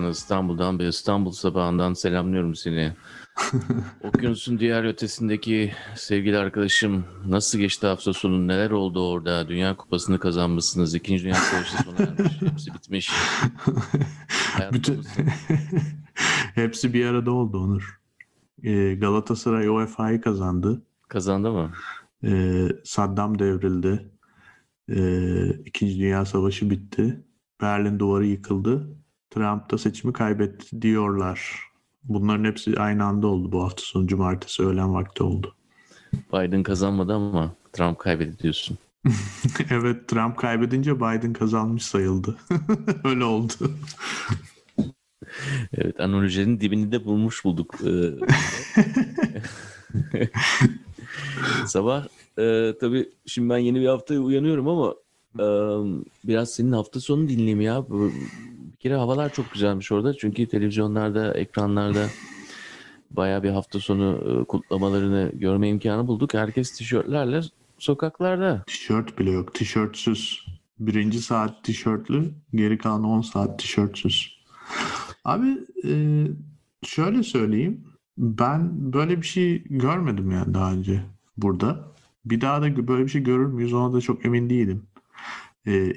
Sana İstanbul'dan ve İstanbul sabahından selamlıyorum seni. Okyanusun diğer ötesindeki sevgili arkadaşım nasıl geçti hafta sonu neler oldu orada? Dünya kupasını kazanmışsınız. İkinci Dünya Savaşı sona ermiş. Hepsi bitmiş. Bütün... Hepsi bir arada oldu Onur. Ee, Galatasaray UEFA'yı kazandı. Kazandı mı? Ee, Saddam devrildi. Ee, İkinci Dünya Savaşı bitti. Berlin duvarı yıkıldı. Trump da seçimi kaybetti diyorlar. Bunların hepsi aynı anda oldu bu hafta sonu. Cumartesi öğlen vakti oldu. Biden kazanmadı ama Trump kaybetti diyorsun. evet Trump kaybedince Biden kazanmış sayıldı. Öyle oldu. Evet analojinin dibini de bulmuş bulduk. Ee, Sabah e, tabii şimdi ben yeni bir haftaya uyanıyorum ama e, biraz senin hafta sonu dinleyeyim ya. Kere havalar çok güzelmiş orada. Çünkü televizyonlarda, ekranlarda bayağı bir hafta sonu e, kutlamalarını görme imkanı bulduk. Herkes tişörtlerle sokaklarda. Tişört bile yok. Tişörtsüz. Birinci saat tişörtlü, geri kalan 10 saat tişörtsüz. Abi e, şöyle söyleyeyim. Ben böyle bir şey görmedim yani daha önce burada. Bir daha da böyle bir şey görür müyüz ona da çok emin değilim. E,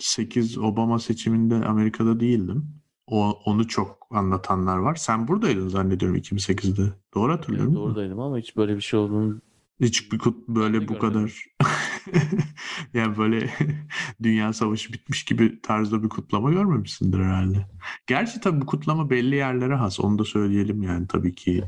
2008 Obama seçiminde Amerika'da değildim. O, onu çok anlatanlar var. Sen buradaydın zannediyorum 2008'de. Doğru hatırlıyorum. Evet, oradaydım ama hiç böyle bir şey olduğunu Hiç bir kut böyle bu kadar yani böyle dünya savaşı bitmiş gibi tarzda bir kutlama görmemişsindir herhalde. Gerçi tabii bu kutlama belli yerlere has. Onu da söyleyelim yani tabii ki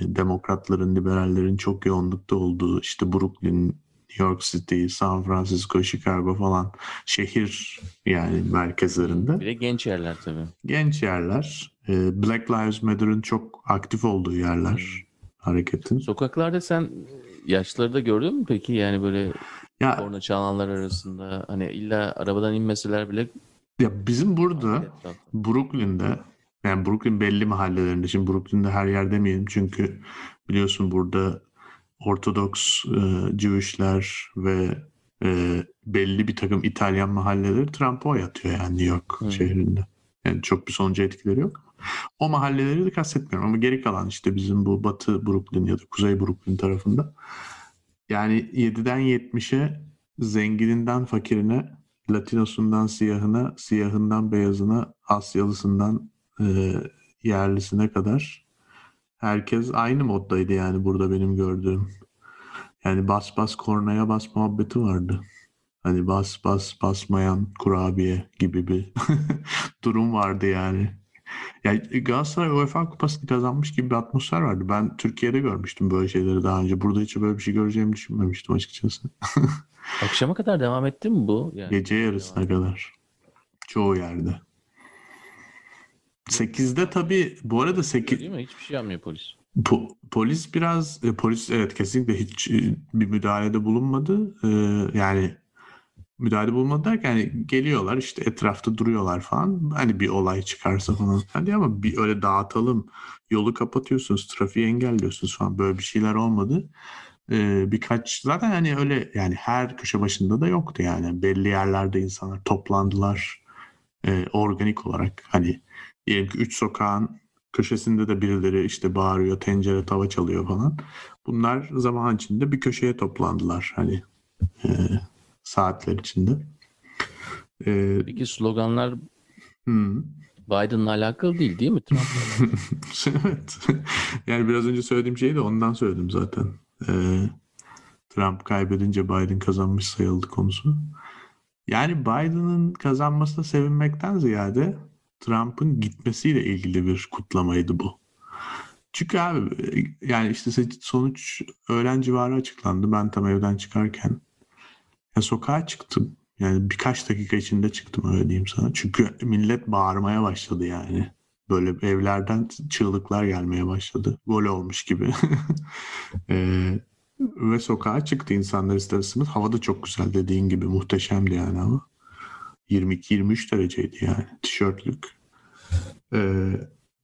e, demokratların, liberallerin çok yoğunlukta olduğu işte Brooklyn, New York City, San Francisco, Chicago falan şehir yani merkezlerinde. bir de genç yerler tabii. Genç yerler. e, Black Lives Matter'ın çok aktif olduğu yerler hareketin. Sokaklarda sen yaşlıları da gördün mü peki? Yani böyle Ya korna çalanlar arasında hani illa arabadan inmeseler bile Ya bizim burada. Brooklyn'de yani Brooklyn belli mahallelerinde şimdi Brooklyn'de her yer demeyelim çünkü biliyorsun burada Ortodoks e, Jewishler ve e, belli bir takım İtalyan mahalleleri Trump'a oy atıyor yani New York Hı. şehrinde. Yani çok bir sonucu etkileri yok. O mahalleleri de kastetmiyorum ama geri kalan işte bizim bu Batı Brooklyn ya da Kuzey Brooklyn tarafında yani 7'den 70'e zengininden fakirine Latinosundan siyahına, siyahından beyazına, Asyalısından e, yerlisine kadar herkes aynı moddaydı yani burada benim gördüğüm. Yani bas bas kornaya bas muhabbeti vardı. Hani bas bas basmayan kurabiye gibi bir durum vardı yani. Yani Galatasaray UEFA kupasını kazanmış gibi bir atmosfer vardı. Ben Türkiye'de görmüştüm böyle şeyleri daha önce. Burada hiç böyle bir şey göreceğimi düşünmemiştim açıkçası. Akşama kadar devam etti mi bu? Yani Gece yarısına kadar. Çoğu yerde. 8'de tabii bu arada 8 değil mi? Hiçbir şey yapmıyor polis. po- polis biraz e, polis evet kesinlikle hiç e, bir müdahalede bulunmadı. E, yani müdahale bulunmadı derken yani geliyorlar işte etrafta duruyorlar falan. Hani bir olay çıkarsa falan. Hadi ama bir öyle dağıtalım. Yolu kapatıyorsunuz, trafiği engelliyorsunuz falan. Böyle bir şeyler olmadı. E, birkaç zaten hani öyle yani her köşe başında da yoktu yani. Belli yerlerde insanlar toplandılar. E, organik olarak hani diyelim ki üç sokağın köşesinde de birileri işte bağırıyor, tencere tava çalıyor falan. Bunlar zaman içinde bir köşeye toplandılar hani e, saatler içinde. E, Peki sloganlar hmm. Biden'la alakalı değil değil mi? Trump'la evet. Yani biraz önce söylediğim şeyi de ondan söyledim zaten. Ee, Trump kaybedince Biden kazanmış sayıldı konusu. Yani Biden'ın kazanmasına sevinmekten ziyade Trump'ın gitmesiyle ilgili bir kutlamaydı bu. Çünkü abi yani işte sonuç öğlen civarı açıklandı. Ben tam evden çıkarken ya sokağa çıktım. Yani birkaç dakika içinde çıktım öyle diyeyim sana. Çünkü millet bağırmaya başladı yani. Böyle evlerden çığlıklar gelmeye başladı. Gol olmuş gibi. Ee, ve sokağa çıktı insanlar ister. Hava da çok güzel dediğin gibi muhteşemdi yani ama. 22-23 dereceydi yani tişörtlük. Ee,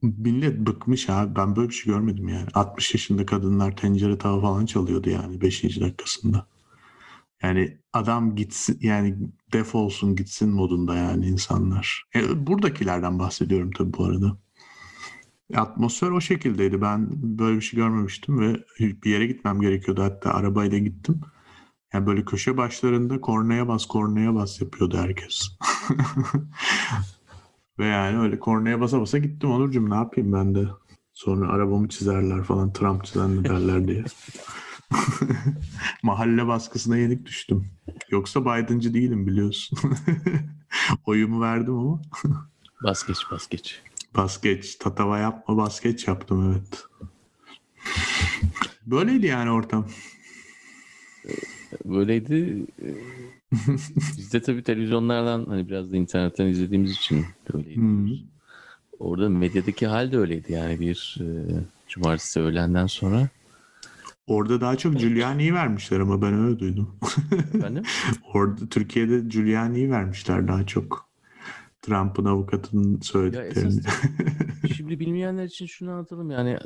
millet bıkmış abi. Ben böyle bir şey görmedim yani. 60 yaşında kadınlar tencere tava falan çalıyordu yani 5. dakikasında. Yani adam gitsin yani defolsun gitsin modunda yani insanlar. E, buradakilerden bahsediyorum tabii bu arada. Atmosfer o şekildeydi. Ben böyle bir şey görmemiştim ve bir yere gitmem gerekiyordu. Hatta arabayla gittim. Yani böyle köşe başlarında kornaya bas kornaya bas yapıyordu herkes. ve yani öyle kornaya basa basa gittim Onurcuğum ne yapayım ben de. Sonra arabamı çizerler falan Trump çizen derler diye. Mahalle baskısına yenik düştüm. Yoksa Biden'cı değilim biliyorsun. Oyumu verdim ama. bas geç bas geç. Bas geç. Tatava yapma bas geç yaptım evet. Böyleydi yani ortam. Böyleydi. Biz de tabii televizyonlardan hani biraz da internetten izlediğimiz için öyleydi. Hmm. Orada medyadaki hal de öyleydi yani bir e, cumartesi öğlenden sonra. Orada daha çok Giuliani'yi vermişler ama ben öyle duydum. Efendim? Orada Türkiye'de Giuliani'yi vermişler daha çok. Trump'ın avukatının söylediklerini. Şimdi bilmeyenler için şunu anlatalım yani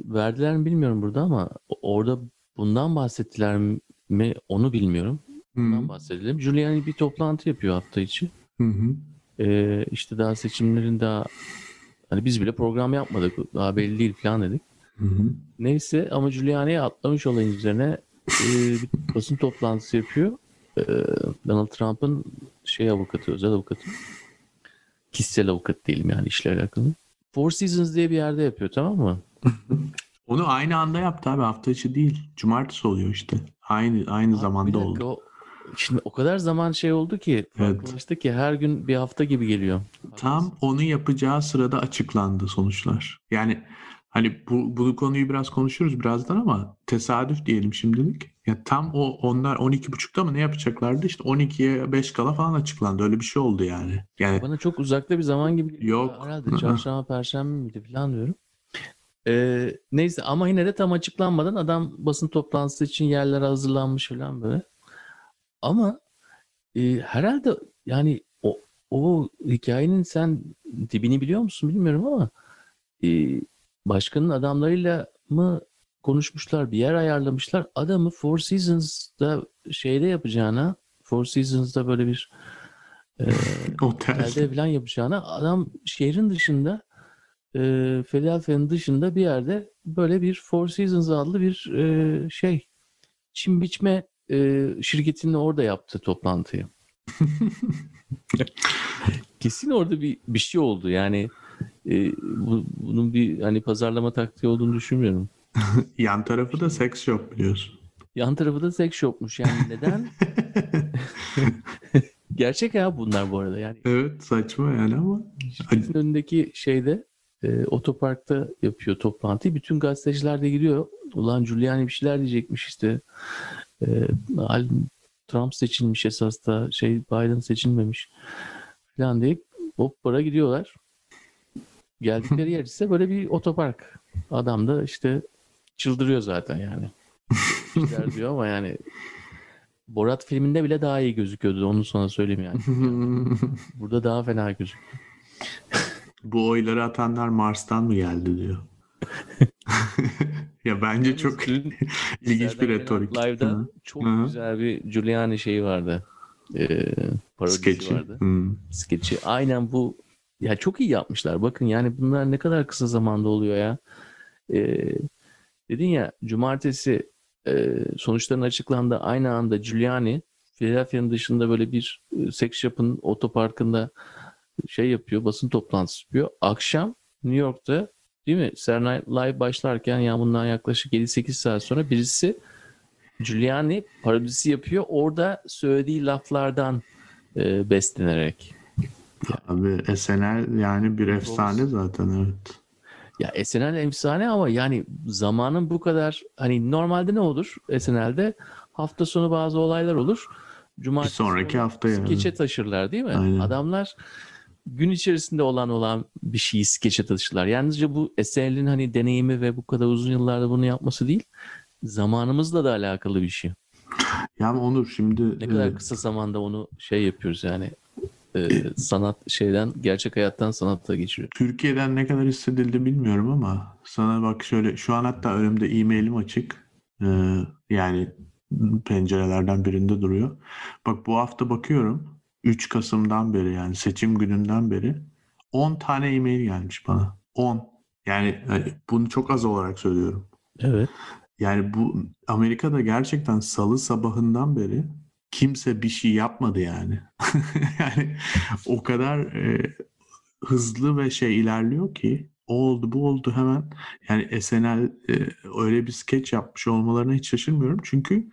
verdiler mi bilmiyorum burada ama orada bundan bahsettiler mi onu bilmiyorum. Bundan hı bahsedelim. Giuliani bir toplantı yapıyor hafta içi. Hı-hı. Ee, işte daha seçimlerin daha hani biz bile program yapmadık. Daha belli değil falan dedik. Hı-hı. Neyse ama Giuliani'ye atlamış olayın üzerine e, bir basın toplantısı yapıyor. E, Donald Trump'ın şey avukatı, özel avukatı kişisel avukat değilim yani işle alakalı. Four Seasons diye bir yerde yapıyor tamam mı? Onu aynı anda yaptı abi hafta içi değil. Cumartesi oluyor işte. Aynı aynı abi zamanda dakika, oldu. O, şimdi o kadar zaman şey oldu ki farklılaştı evet. ki her gün bir hafta gibi geliyor. Tam onu yapacağı sırada açıklandı sonuçlar. Yani Hani bu, bu konuyu biraz konuşuruz birazdan ama tesadüf diyelim şimdilik. Ya tam o onlar 12.30'da mı ne yapacaklardı? İşte 12'ye 5 kala falan açıklandı. Öyle bir şey oldu yani. Yani bana çok uzakta bir zaman gibi geliyor. Yok. Herhalde çarşamba perşembe miydi falan diyorum. Ee, neyse ama yine de tam açıklanmadan adam basın toplantısı için yerler hazırlanmış falan böyle. Ama e, herhalde yani o, o hikayenin sen dibini biliyor musun bilmiyorum ama e, başkanın adamlarıyla mı konuşmuşlar, bir yer ayarlamışlar. Adamı Four Seasons'da şeyde yapacağına, Four Seasons'da böyle bir e, otelde falan yapacağına adam şehrin dışında e, Philadelphia'nın dışında bir yerde böyle bir Four Seasons adlı bir e, şey çim biçme e, şirketinin orada yaptı toplantıyı. Kesin orada bir bir şey oldu yani e, bu, bunun bir hani pazarlama taktiği olduğunu düşünmüyorum. Yan tarafı da sex shop biliyorsun. Yan tarafı da sex shopmuş yani neden? Gerçek ya bunlar bu arada yani. Evet saçma yani ama. Şirketin önündeki şeyde e, otoparkta yapıyor toplantıyı. Bütün gazeteciler de gidiyor. Ulan Giuliani bir şeyler diyecekmiş işte. E, Trump seçilmiş esas da şey Biden seçilmemiş falan diye hop para gidiyorlar. Geldikleri yer ise böyle bir otopark. Adam da işte çıldırıyor zaten yani. İşler diyor ama yani Borat filminde bile daha iyi gözüküyordu. Onu sana söyleyeyim yani. Burada daha fena gözüküyor. Bu oyları atanlar Mars'tan mı geldi diyor. ya bence çok ilginç bir retorik. Live'da çok Hı. güzel bir Giuliani şeyi vardı. Ee, parodisi Sketchi. vardı. Hı. Sketchi. Aynen bu ya çok iyi yapmışlar. Bakın yani bunlar ne kadar kısa zamanda oluyor ya. Ee, dedin ya cumartesi e, sonuçların açıklandı. Aynı anda Giuliani Philadelphia'nın dışında böyle bir e, sex shop'ın otoparkında şey yapıyor, basın toplantısı yapıyor. Akşam New York'ta değil mi? Saturday Night Live başlarken ya bundan yaklaşık 7-8 saat sonra birisi Giuliani parodisi yapıyor. Orada söylediği laflardan e, beslenerek. Abi SNL yani bir efsane zaten evet. Ya SNL efsane ama yani zamanın bu kadar hani normalde ne olur SNL'de hafta sonu bazı olaylar olur. Cumartesi bir sonraki hafta yani. Skeçe taşırlar değil mi? Aynen. Adamlar gün içerisinde olan olan bir şeyi skeçe taşırlar. Yalnızca bu SNL'in hani deneyimi ve bu kadar uzun yıllarda bunu yapması değil. Zamanımızla da alakalı bir şey. Yani Onur şimdi... Ne kadar kısa zamanda onu şey yapıyoruz yani e, sanat şeyden gerçek hayattan sanatta geçiriyor. Türkiye'den ne kadar hissedildi bilmiyorum ama sana bak şöyle şu an hatta önümde e-mailim açık. Ee, yani pencerelerden birinde duruyor. Bak bu hafta bakıyorum 3 Kasım'dan beri yani seçim gününden beri 10 tane e-mail gelmiş bana. 10. Yani hani bunu çok az olarak söylüyorum. Evet. Yani bu Amerika'da gerçekten salı sabahından beri kimse bir şey yapmadı yani. yani o kadar e, hızlı ve şey ilerliyor ki o oldu bu oldu hemen yani SNL e, öyle bir skeç yapmış olmalarına hiç şaşırmıyorum çünkü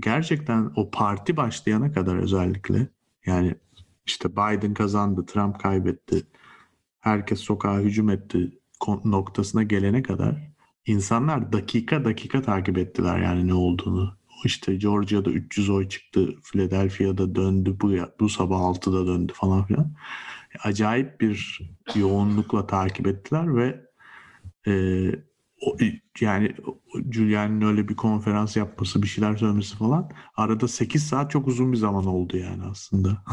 gerçekten o parti başlayana kadar özellikle yani işte Biden kazandı, Trump kaybetti, herkes sokağa hücum etti noktasına gelene kadar insanlar dakika dakika takip ettiler yani ne olduğunu. İşte Georgia'da 300 oy çıktı, Philadelphia'da döndü, bu, bu sabah 6'da döndü falan filan. Acayip bir yoğunlukla takip ettiler ve e, o, yani Julian'ın öyle bir konferans yapması, bir şeyler söylemesi falan arada 8 saat çok uzun bir zaman oldu yani aslında.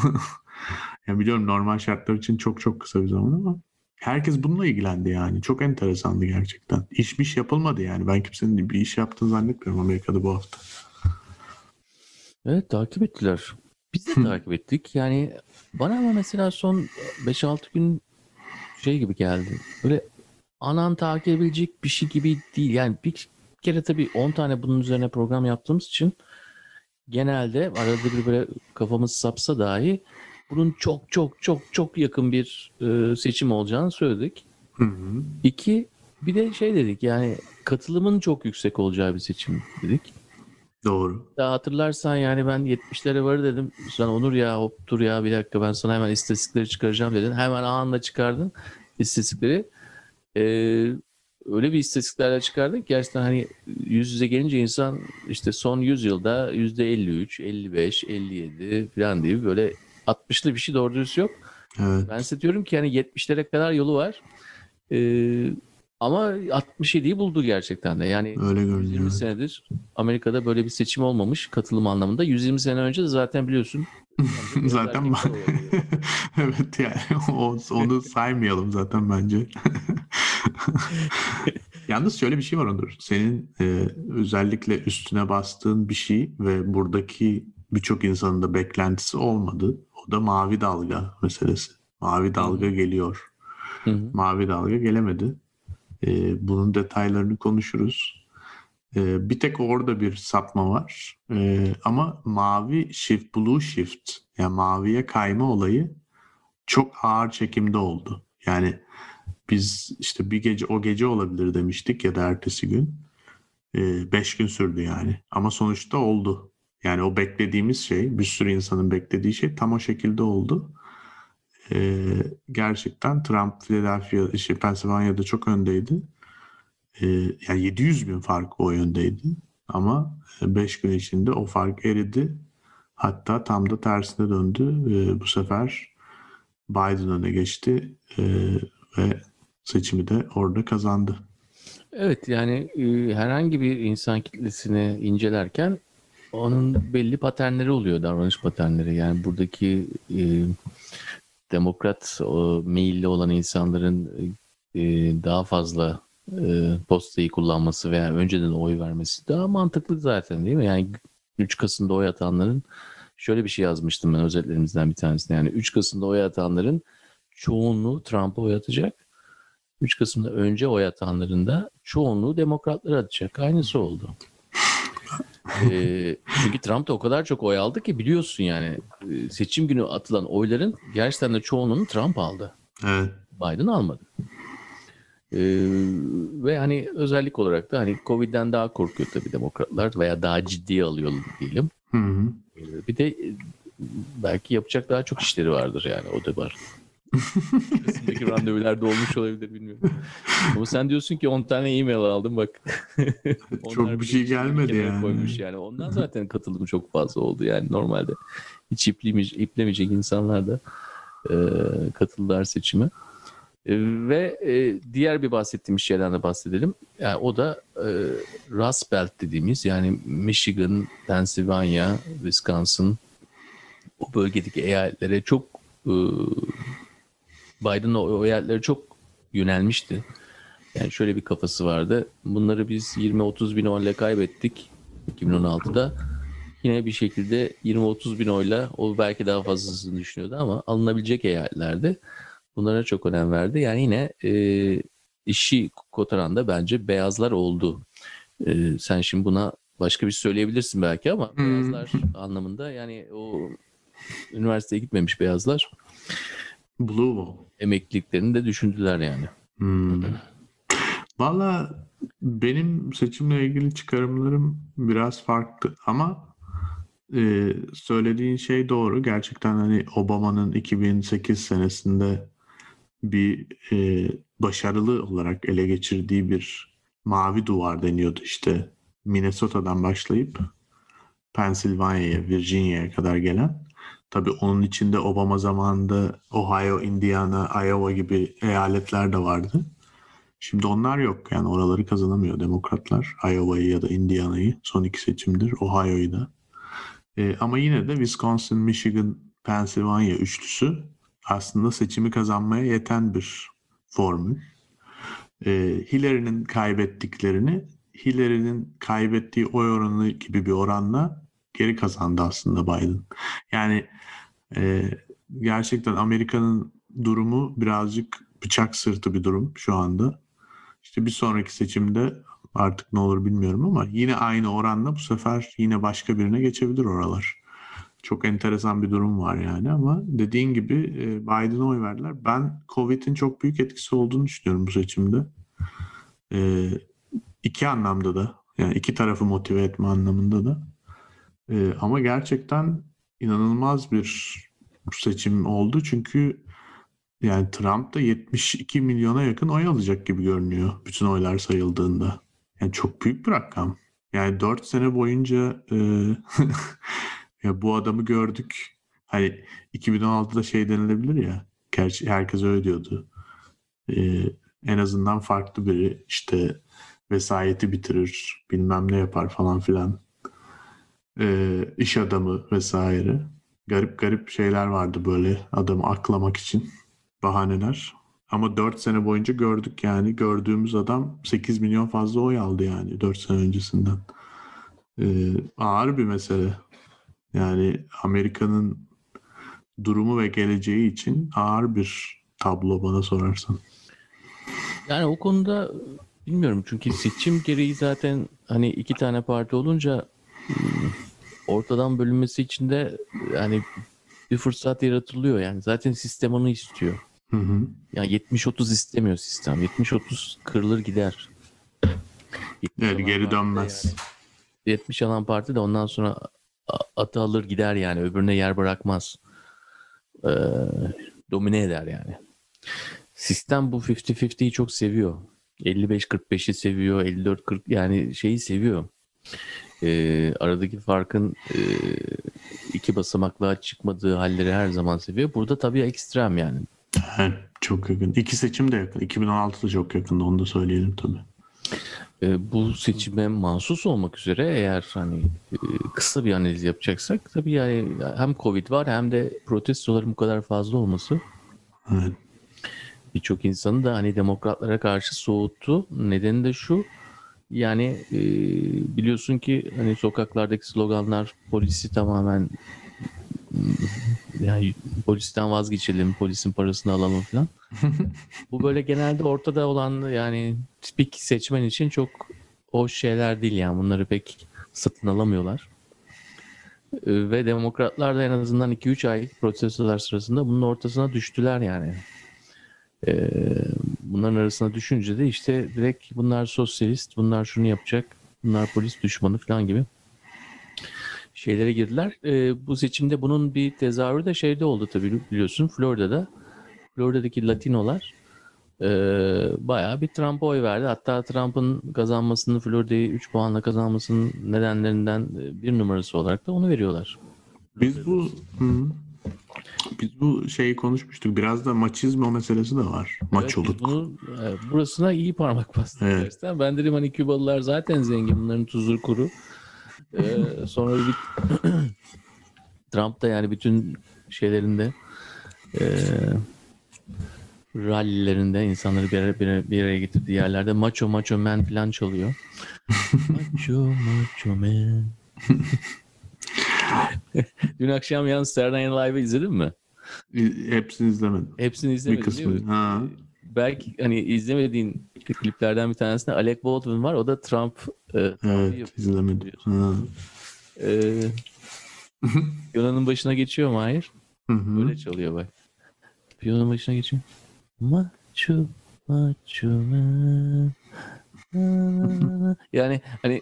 yani biliyorum normal şartlar için çok çok kısa bir zaman ama herkes bununla ilgilendi yani. Çok enteresandı gerçekten. İş bir iş yapılmadı yani. Ben kimsenin bir iş yaptığını zannetmiyorum Amerika'da bu hafta. Evet takip ettiler. Biz de takip ettik. Yani bana ama mesela son 5-6 gün şey gibi geldi. Böyle anan takip edebilecek bir şey gibi değil. Yani bir kere tabii 10 tane bunun üzerine program yaptığımız için genelde arada bir böyle kafamız sapsa dahi bunun çok çok çok çok yakın bir e, seçim olacağını söyledik. Hı hı. İki bir de şey dedik yani katılımın çok yüksek olacağı bir seçim dedik. Doğru. Daha hatırlarsan yani ben 70'lere var dedim. Sen Onur ya hop dur ya bir dakika ben sana hemen istatistikleri çıkaracağım dedin. Hemen anında çıkardın istatistikleri. Ee, öyle bir istatistiklerle çıkardık gerçekten hani yüz yüze gelince insan işte son 100 yılda %53, 55, 57 falan diye böyle 60'lı bir şey doğru dürüst yok. Evet. Ben size diyorum ki hani 70'lere kadar yolu var. Ee, ama 67'yi buldu gerçekten de. Yani Öyle 120 senedir Amerika'da böyle bir seçim olmamış katılım anlamında. 120 sene önce de zaten biliyorsun. zaten evet yani onu saymayalım zaten bence. Yalnız şöyle bir şey var Onur. Senin e, özellikle üstüne bastığın bir şey ve buradaki birçok insanın da beklentisi olmadı. O da mavi dalga meselesi. Mavi dalga geliyor. Hı-hı. Mavi dalga gelemedi. E, bunun detaylarını konuşuruz. E, bir tek orada bir sapma var. E, ama mavi shift, blue shift yani maviye kayma olayı çok ağır çekimde oldu. Yani biz işte bir gece o gece olabilir demiştik ya da ertesi gün. E, beş gün sürdü yani. Ama sonuçta oldu. Yani o beklediğimiz şey, bir sürü insanın beklediği şey tam o şekilde oldu e, gerçekten Trump Philadelphia, işte Pennsylvania'da çok öndeydi. E, yani 700 bin fark o yöndeydi. Ama 5 gün içinde o fark eridi. Hatta tam da tersine döndü. E, bu sefer Biden öne geçti e, ve seçimi de orada kazandı. Evet yani e, herhangi bir insan kitlesini incelerken onun belli paternleri oluyor, davranış paternleri. Yani buradaki e, demokrat o, meyilli olan insanların e, daha fazla e, postayı kullanması veya önceden oy vermesi daha mantıklı zaten değil mi? Yani 3 Kasım'da oy atanların şöyle bir şey yazmıştım ben özetlerimizden bir tanesinde. Yani 3 Kasım'da oy atanların çoğunluğu Trump'a oy atacak. 3 Kasım'da önce oy atanların da çoğunluğu demokratlara atacak. Aynısı oldu e, çünkü Trump da o kadar çok oy aldı ki biliyorsun yani seçim günü atılan oyların gerçekten de çoğunluğunu Trump aldı. Evet. Biden almadı. Ee, ve hani özellik olarak da hani Covid'den daha korkuyor tabii demokratlar veya daha ciddiye alıyor diyelim. Hı hı. Ee, bir de belki yapacak daha çok işleri vardır yani o da var. Arasındaki randevularda olmuş olabilir bilmiyorum. Ama sen diyorsun ki 10 tane e-mail aldım bak. çok bir şey gelmedi yani. Koymuş yani. Ondan zaten katılım çok fazla oldu yani normalde. Hiç iplemeyecek, iplemeyecek insanlar da e, katıldılar seçime. E, ve e, diğer bir bahsettiğimiz şeyden de bahsedelim. Yani o da e, Rust Belt dediğimiz yani Michigan, Pennsylvania, Wisconsin o bölgedeki eyaletlere çok e, Biden'ın o eyaletlere çok yönelmişti. Yani şöyle bir kafası vardı. Bunları biz 20-30 bin oyla kaybettik 2016'da. yine bir şekilde 20-30 bin oyla o belki daha fazlasını düşünüyordu ama alınabilecek eyaletlerde bunlara çok önem verdi. Yani yine e, işi kotaran da bence beyazlar oldu. E, sen şimdi buna başka bir şey söyleyebilirsin belki ama Hmm. beyazlar anlamında yani o üniversiteye gitmemiş beyazlar Blue Wall. emekliliklerini de düşündüler yani. Hmm. Valla benim seçimle ilgili çıkarımlarım biraz farklı ama e, söylediğin şey doğru. Gerçekten hani Obama'nın 2008 senesinde bir e, başarılı olarak ele geçirdiği bir mavi duvar deniyordu işte Minnesota'dan başlayıp Pennsylvania'ya, Virginia'ya kadar gelen. Tabii onun içinde Obama zamanında Ohio, Indiana, Iowa gibi eyaletler de vardı. Şimdi onlar yok. Yani oraları kazanamıyor demokratlar. Iowa'yı ya da Indiana'yı son iki seçimdir. Ohio'yu da. Ee, ama yine de Wisconsin, Michigan, Pennsylvania üçlüsü aslında seçimi kazanmaya yeten bir formül. Ee, Hillary'nin kaybettiklerini Hillary'nin kaybettiği oy oranı gibi bir oranla geri kazandı aslında Biden. Yani e, gerçekten Amerika'nın durumu birazcık bıçak sırtı bir durum şu anda. İşte bir sonraki seçimde artık ne olur bilmiyorum ama yine aynı oranla bu sefer yine başka birine geçebilir oralar. Çok enteresan bir durum var yani ama dediğin gibi e, Biden'a oy verdiler. Ben Covid'in çok büyük etkisi olduğunu düşünüyorum bu seçimde. E, iki anlamda da yani iki tarafı motive etme anlamında da. E, ama gerçekten inanılmaz bir seçim oldu çünkü yani Trump da 72 milyona yakın oy alacak gibi görünüyor bütün oylar sayıldığında. Yani çok büyük bir rakam. Yani 4 sene boyunca e, ya bu adamı gördük. Hani 2016'da şey denilebilir ya. Gerçi herkes öyle diyordu. E, en azından farklı biri işte vesayeti bitirir, bilmem ne yapar falan filan. E, iş adamı vesaire. Garip garip şeyler vardı böyle adamı aklamak için bahaneler. Ama 4 sene boyunca gördük yani. Gördüğümüz adam 8 milyon fazla oy aldı yani 4 sene öncesinden. Ee, ağır bir mesele. Yani Amerika'nın durumu ve geleceği için ağır bir tablo bana sorarsan. Yani o konuda bilmiyorum çünkü seçim gereği zaten hani iki tane parti olunca hmm, ortadan bölünmesi için de yani bir fırsat yaratılıyor yani zaten sistem onu istiyor. Hı hı. Yani 70-30 istemiyor sistem. 70-30 kırılır gider. 70 Evet geri dönmez. yani- 70 alan parti de ondan sonra atı alır gider yani. Öbürüne yer bırakmaz. Ee, domine eder yani. Sistem bu 50-50'yi çok seviyor. 55-45'i seviyor. 54-40 yani şeyi seviyor. Ee, aradaki farkın e, iki basamaklığa çıkmadığı halleri her zaman seviyor. Burada tabii ekstrem yani. Evet, çok yakın. İki seçim de yakın. 2016'da çok yakındı onu da söyleyelim tabii. E, bu seçime mahsus olmak üzere eğer hani e, kısa bir analiz yapacaksak tabii yani hem Covid var hem de protestoların bu kadar fazla olması Evet. birçok insanı da hani demokratlara karşı soğuttu. Nedeni de şu yani e, biliyorsun ki hani sokaklardaki sloganlar polisi tamamen yani polisten vazgeçelim, polisin parasını alalım falan. Bu böyle genelde ortada olan yani tipik seçmen için çok hoş şeyler değil yani bunları pek satın alamıyorlar. Ee, Ve demokratlar da en azından 2-3 ay protestolar sırasında bunun ortasına düştüler yani. Ee, bunların arasına düşünce de işte direkt bunlar sosyalist, bunlar şunu yapacak, bunlar polis düşmanı falan gibi şeylere girdiler. Ee, bu seçimde bunun bir tezahürü de şeyde oldu tabii biliyorsun Florida'da. Florida'daki Latinolar e, bayağı bir Trump'a oy verdi. Hatta Trump'ın kazanmasını Florida'yı 3 puanla kazanmasının nedenlerinden e, bir numarası olarak da onu veriyorlar. Biz bu hı. Biz bu şeyi konuşmuştuk. Biraz da maçizmo meselesi de var. Evet, Maçoluk. bunu e, burasına iyi parmak bastık. Evet. gerçekten. Ben dedim hani Kübalılar zaten zengin. Bunların tuzları kuru. E, sonra bir Trump da yani bütün şeylerinde e, rallilerinde insanları bir araya, bir araya, bir araya getirdiği yerlerde macho macho man falan çalıyor. macho macho man. Dün akşam yalnız Saturday Night Live'ı izledin mi? Hepsini izlemedim. Hepsini izlemedim Bir kısmını. Ha. Belki hani izlemediğin kliplerden bir tanesinde Alec Baldwin var. O da Trump e, Evet yapıyor. izlemedim. Ha. E, Piyononun başına geçiyor mu? Hayır. Böyle çalıyor bak. Piyanonun başına geçiyor. Macho, macho man. Yani hani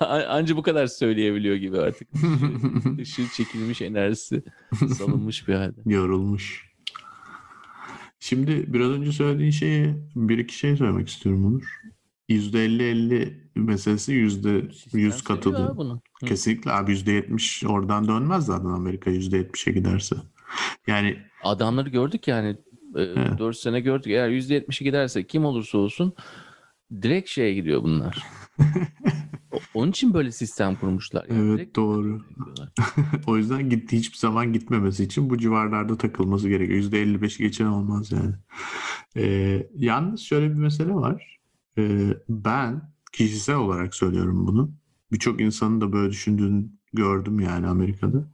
anca bu kadar söyleyebiliyor gibi artık. Işığı çekilmiş enerjisi salınmış bir halde. Yorulmuş. Şimdi biraz önce söylediğin şeye bir iki şey söylemek istiyorum Onur. %50-50 meselesi %100 Sistem katıldı. Kesinlikle abi %70 oradan dönmez zaten Amerika %70'e giderse. Yani Adamları gördük yani. E, Evet. 4 sene gördük. Eğer %70'i giderse kim olursa olsun direkt şeye gidiyor bunlar. Onun için böyle sistem kurmuşlar. Yani Evet, direkt doğru. o yüzden gitti hiçbir zaman gitmemesi için bu civarlarda takılması gerekiyor. %55'i geçen olmaz yani. Ee, yalnız şöyle bir mesele var. Ee, ben kişisel olarak söylüyorum bunu. Birçok insanın da böyle düşündüğünü gördüm yani Amerika'da.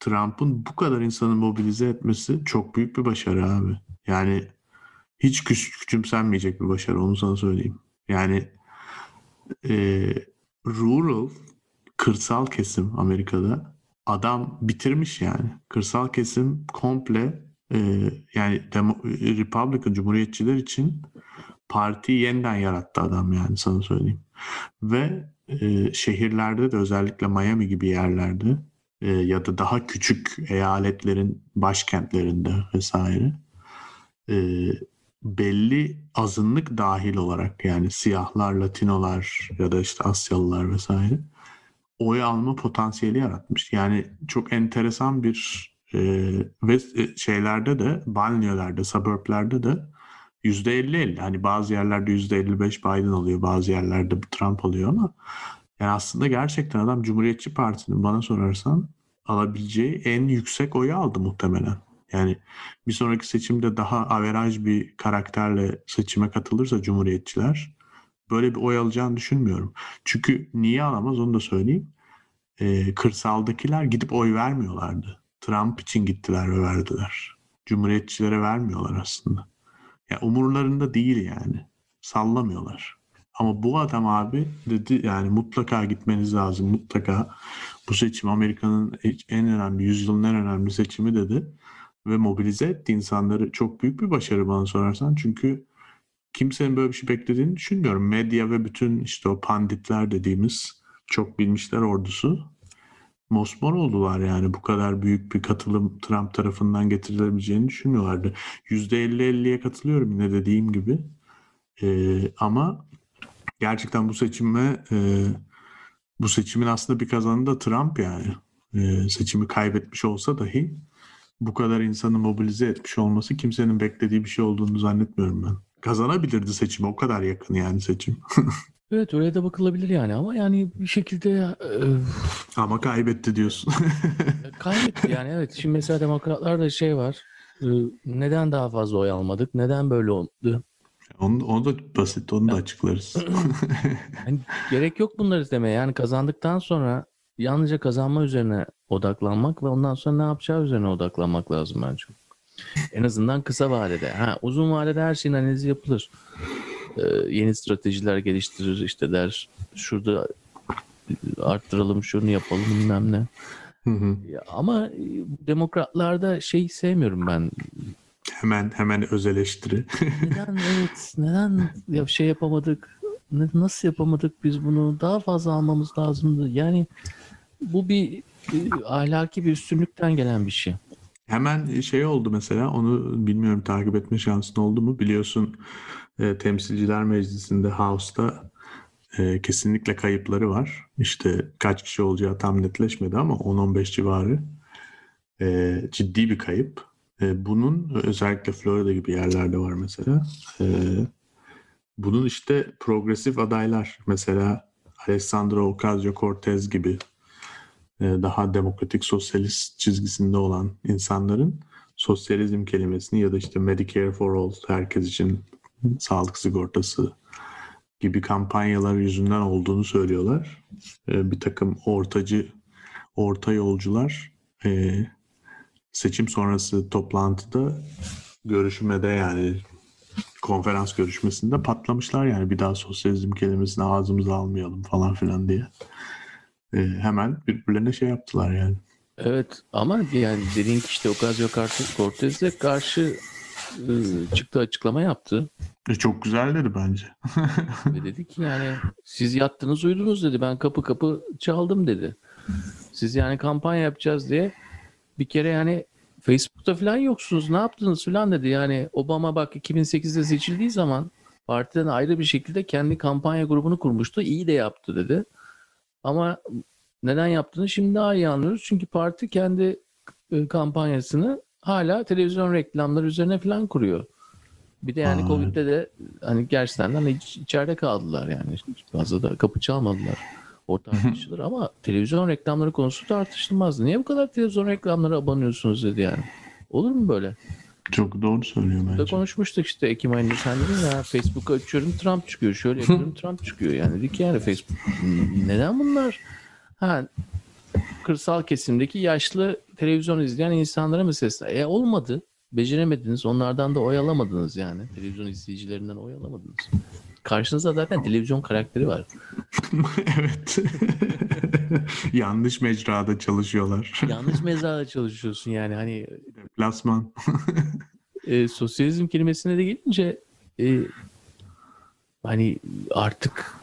Trump'ın bu kadar insanı mobilize etmesi çok büyük bir başarı abi. Yani hiç küç- küçümsenmeyecek bir başarı onu sana söyleyeyim. Yani e, rural kırsal kesim Amerika'da adam bitirmiş yani. Kırsal kesim komple e, yani Demo- Republican Cumhuriyetçiler için partiyi yeniden yarattı adam yani sana söyleyeyim. Ve e, şehirlerde de özellikle Miami gibi yerlerde e, ya da daha küçük eyaletlerin başkentlerinde vesaire e, belli azınlık dahil olarak yani siyahlar, Latinolar ya da işte Asyalılar vesaire oy alma potansiyeli yaratmış. Yani çok enteresan bir e, ve e, şeylerde de banliyölerde, suburblerde de %50-50. Hani bazı yerlerde %55 Biden alıyor, bazı yerlerde Trump alıyor ama yani aslında gerçekten adam Cumhuriyetçi Parti'nin bana sorarsan alabileceği en yüksek oyu aldı muhtemelen. Yani bir sonraki seçimde daha averaj bir karakterle seçime katılırsa Cumhuriyetçiler böyle bir oy alacağını düşünmüyorum. Çünkü niye alamaz onu da söyleyeyim. Ee, kırsaldakiler gidip oy vermiyorlardı. Trump için gittiler ve verdiler. Cumhuriyetçilere vermiyorlar aslında. Ya umurlarında değil yani. Sallamıyorlar. Ama bu adam abi dedi yani mutlaka gitmeniz lazım. Mutlaka bu seçim Amerika'nın en önemli, yüzyılın en önemli seçimi dedi. Ve mobilize etti insanları. Çok büyük bir başarı bana sorarsan. Çünkü kimsenin böyle bir şey beklediğini düşünmüyorum. Medya ve bütün işte o panditler dediğimiz çok bilmişler ordusu mosmor oldular yani bu kadar büyük bir katılım Trump tarafından getirilebileceğini düşünmüyorlardı. %50-50'ye katılıyorum yine dediğim gibi. Ee, ama gerçekten bu seçime e, bu seçimin aslında bir kazanı da Trump yani. Ee, seçimi kaybetmiş olsa dahi bu kadar insanı mobilize etmiş olması kimsenin beklediği bir şey olduğunu zannetmiyorum ben. Kazanabilirdi seçimi o kadar yakın yani seçim. Evet oraya da bakılabilir yani ama yani bir şekilde e, Ama kaybetti diyorsun. kaybetti yani evet. Şimdi mesela demokratlarda şey var. e, Neden daha fazla oy almadık? Neden böyle oldu? onu, onu da basit onu da açıklarız. Yani gerek yok bunları demeye. Yani kazandıktan sonra yalnızca kazanma üzerine odaklanmak ve ondan sonra ne yapacağı üzerine odaklanmak lazım bence. En azından kısa vadede. Ha, uzun vadede her şeyin analizi yapılır. Ee, yeni stratejiler geliştirir işte der. Şurada arttıralım şunu yapalım bilmem ne. Hı hı. Ama demokratlarda şey sevmiyorum ben. hemen hemen öz eleştiri. Neden evet neden ya şey yapamadık? Ne- Nasıl yapamadık biz bunu? Daha fazla almamız lazımdı. Yani bu bir e, ahlaki bir üstünlükten gelen bir şey. Hemen şey oldu mesela onu bilmiyorum takip etme şansın oldu mu? Biliyorsun e, Temsilciler Meclisi'nde House'da e, kesinlikle kayıpları var. İşte kaç kişi olacağı tam netleşmedi ama 10-15 civarı. E, ciddi bir kayıp. E, bunun özellikle Florida gibi yerlerde var mesela. E, bunun işte progresif adaylar mesela Alessandro Ocasio-Cortez gibi e, daha demokratik sosyalist çizgisinde olan insanların sosyalizm kelimesini ya da işte Medicare for All herkes için sağlık sigortası gibi kampanyalar yüzünden olduğunu söylüyorlar. E, Bir takım ortacı orta yolcular e, seçim sonrası toplantıda görüşmede yani konferans görüşmesinde patlamışlar yani bir daha sosyalizm kelimesini ağzımıza almayalım falan filan diye. E, hemen birbirlerine şey yaptılar yani. Evet ama yani dediğin ki işte Ocasio-Cortez'e karşı e, çıktı açıklama yaptı. E, çok güzel dedi bence. Ve dedi ki yani siz yattınız uyudunuz dedi. Ben kapı kapı çaldım dedi. Siz yani kampanya yapacağız diye bir kere yani Facebook'ta falan yoksunuz ne yaptınız falan dedi. Yani Obama bak 2008'de seçildiği zaman partiden ayrı bir şekilde kendi kampanya grubunu kurmuştu. İyi de yaptı dedi. Ama neden yaptığını şimdi daha iyi anlıyoruz. Çünkü parti kendi e, kampanyasını hala televizyon reklamları üzerine falan kuruyor. Bir de yani Aa, Covid'de de hani gerçekten hani iç- içeride kaldılar yani. Fazla da kapı çalmadılar. O tartışılır ama televizyon reklamları konusu tartışılmaz. Niye bu kadar televizyon reklamlara abanıyorsunuz dedi yani. Olur mu böyle? Çok doğru söylüyor Da bence. konuşmuştuk işte Ekim ayında sen dedin ya Facebook'u açıyorum Trump çıkıyor. Şöyle yapıyorum Trump çıkıyor. Yani dedik yani Facebook neden bunlar? Ha kırsal kesimdeki yaşlı televizyon izleyen insanlara mı seslen? E olmadı. Beceremediniz. Onlardan da oy alamadınız yani. Televizyon izleyicilerinden oy alamadınız. Karşınızda zaten televizyon karakteri var. evet. Yanlış mecrada çalışıyorlar. Yanlış mezarda çalışıyorsun yani. Hani Plasman. e, sosyalizm kelimesine de gelince e, hani artık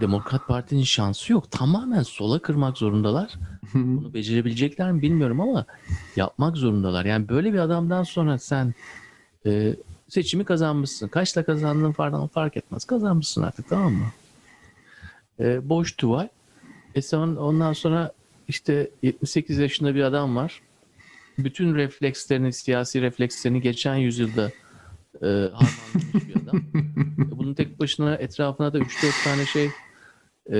Demokrat Parti'nin şansı yok. Tamamen sola kırmak zorundalar. Bunu becerebilecekler mi bilmiyorum ama yapmak zorundalar. Yani böyle bir adamdan sonra sen e, seçimi kazanmışsın. Kaçla kazandığın falan fark etmez. Kazanmışsın artık tamam mı? E, boş tuval. E son, ondan sonra işte 78 yaşında bir adam var. Bütün reflekslerini, siyasi reflekslerini geçen yüzyılda e, harmanlamış bir adam. E, Bunun tek başına etrafına da 3-4 tane şey e,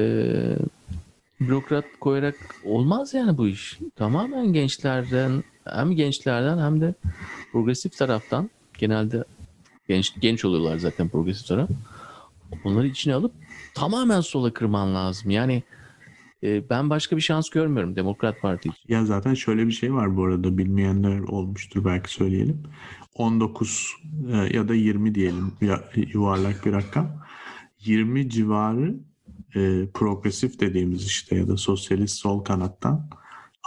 bürokrat koyarak olmaz yani bu iş. Tamamen gençlerden hem gençlerden hem de progresif taraftan genelde genç genç oluyorlar zaten progresif taraf. Bunları içine alıp tamamen sola kırman lazım. Yani e, ben başka bir şans görmüyorum Demokrat Parti için. Ya zaten şöyle bir şey var bu arada bilmeyenler olmuştur belki söyleyelim. 19 e, ya da 20 diyelim ya- yuvarlak bir rakam. 20 civarı e, progresif dediğimiz işte ya da sosyalist sol kanattan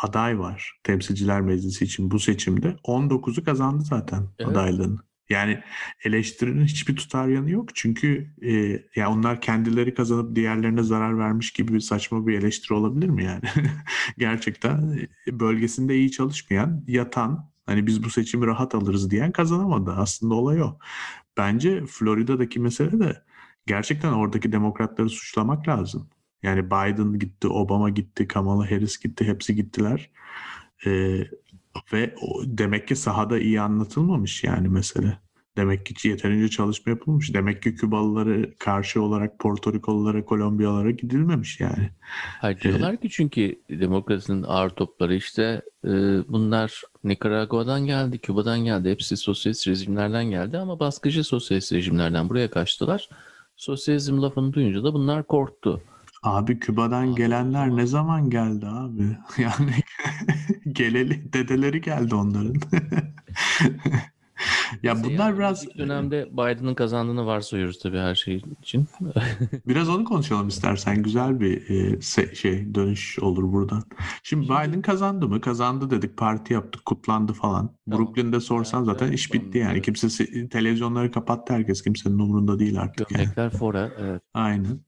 aday var temsilciler meclisi için bu seçimde. 19'u kazandı zaten Evet. adaylığını. Yani eleştirinin hiçbir tutar yanı yok. Çünkü e, ya onlar kendileri kazanıp diğerlerine zarar vermiş gibi bir saçma bir eleştiri olabilir mi yani? Gerçekten e, bölgesinde iyi çalışmayan, yatan, hani biz bu seçimi rahat alırız diyen kazanamadı. Aslında olay o. Bence Florida'daki mesele de gerçekten oradaki demokratları suçlamak lazım. Yani Biden gitti, Obama gitti, Kamala Harris gitti, hepsi gittiler. Ee, ve demek ki sahada iyi anlatılmamış yani mesele. Demek ki yeterince çalışma yapılmış. Demek ki Kübalıları karşı olarak Porto Rikolulara, Kolombiyalara gidilmemiş yani. Hayır diyorlar ki çünkü demokrasinin ağır topları işte e, bunlar Nikaragua'dan geldi, Küba'dan geldi. Hepsi sosyalist rejimlerden geldi ama baskıcı sosyalist rejimlerden buraya kaçtılar. Sosyalizm lafını duyunca da bunlar korktu. Abi Küba'dan gelenler ne zaman geldi abi? Yani geleli dedeleri geldi onların. ya Neyse bunlar yani biraz önümüzdeki dönemde Biden'ın kazandığını varsayıyoruz tabii her şey için. biraz onu konuşalım istersen. Güzel bir e, se- şey dönüş olur buradan. Şimdi Biden kazandı mı? Kazandı dedik, parti yaptık, kutlandı falan. Tamam. Brooklyn'de sorsan zaten evet, iş bitti yani. evet. Kimse se- televizyonları kapattı herkes. Kimsenin umurunda değil artık yani. Gömlekler fora. Evet. Aynen.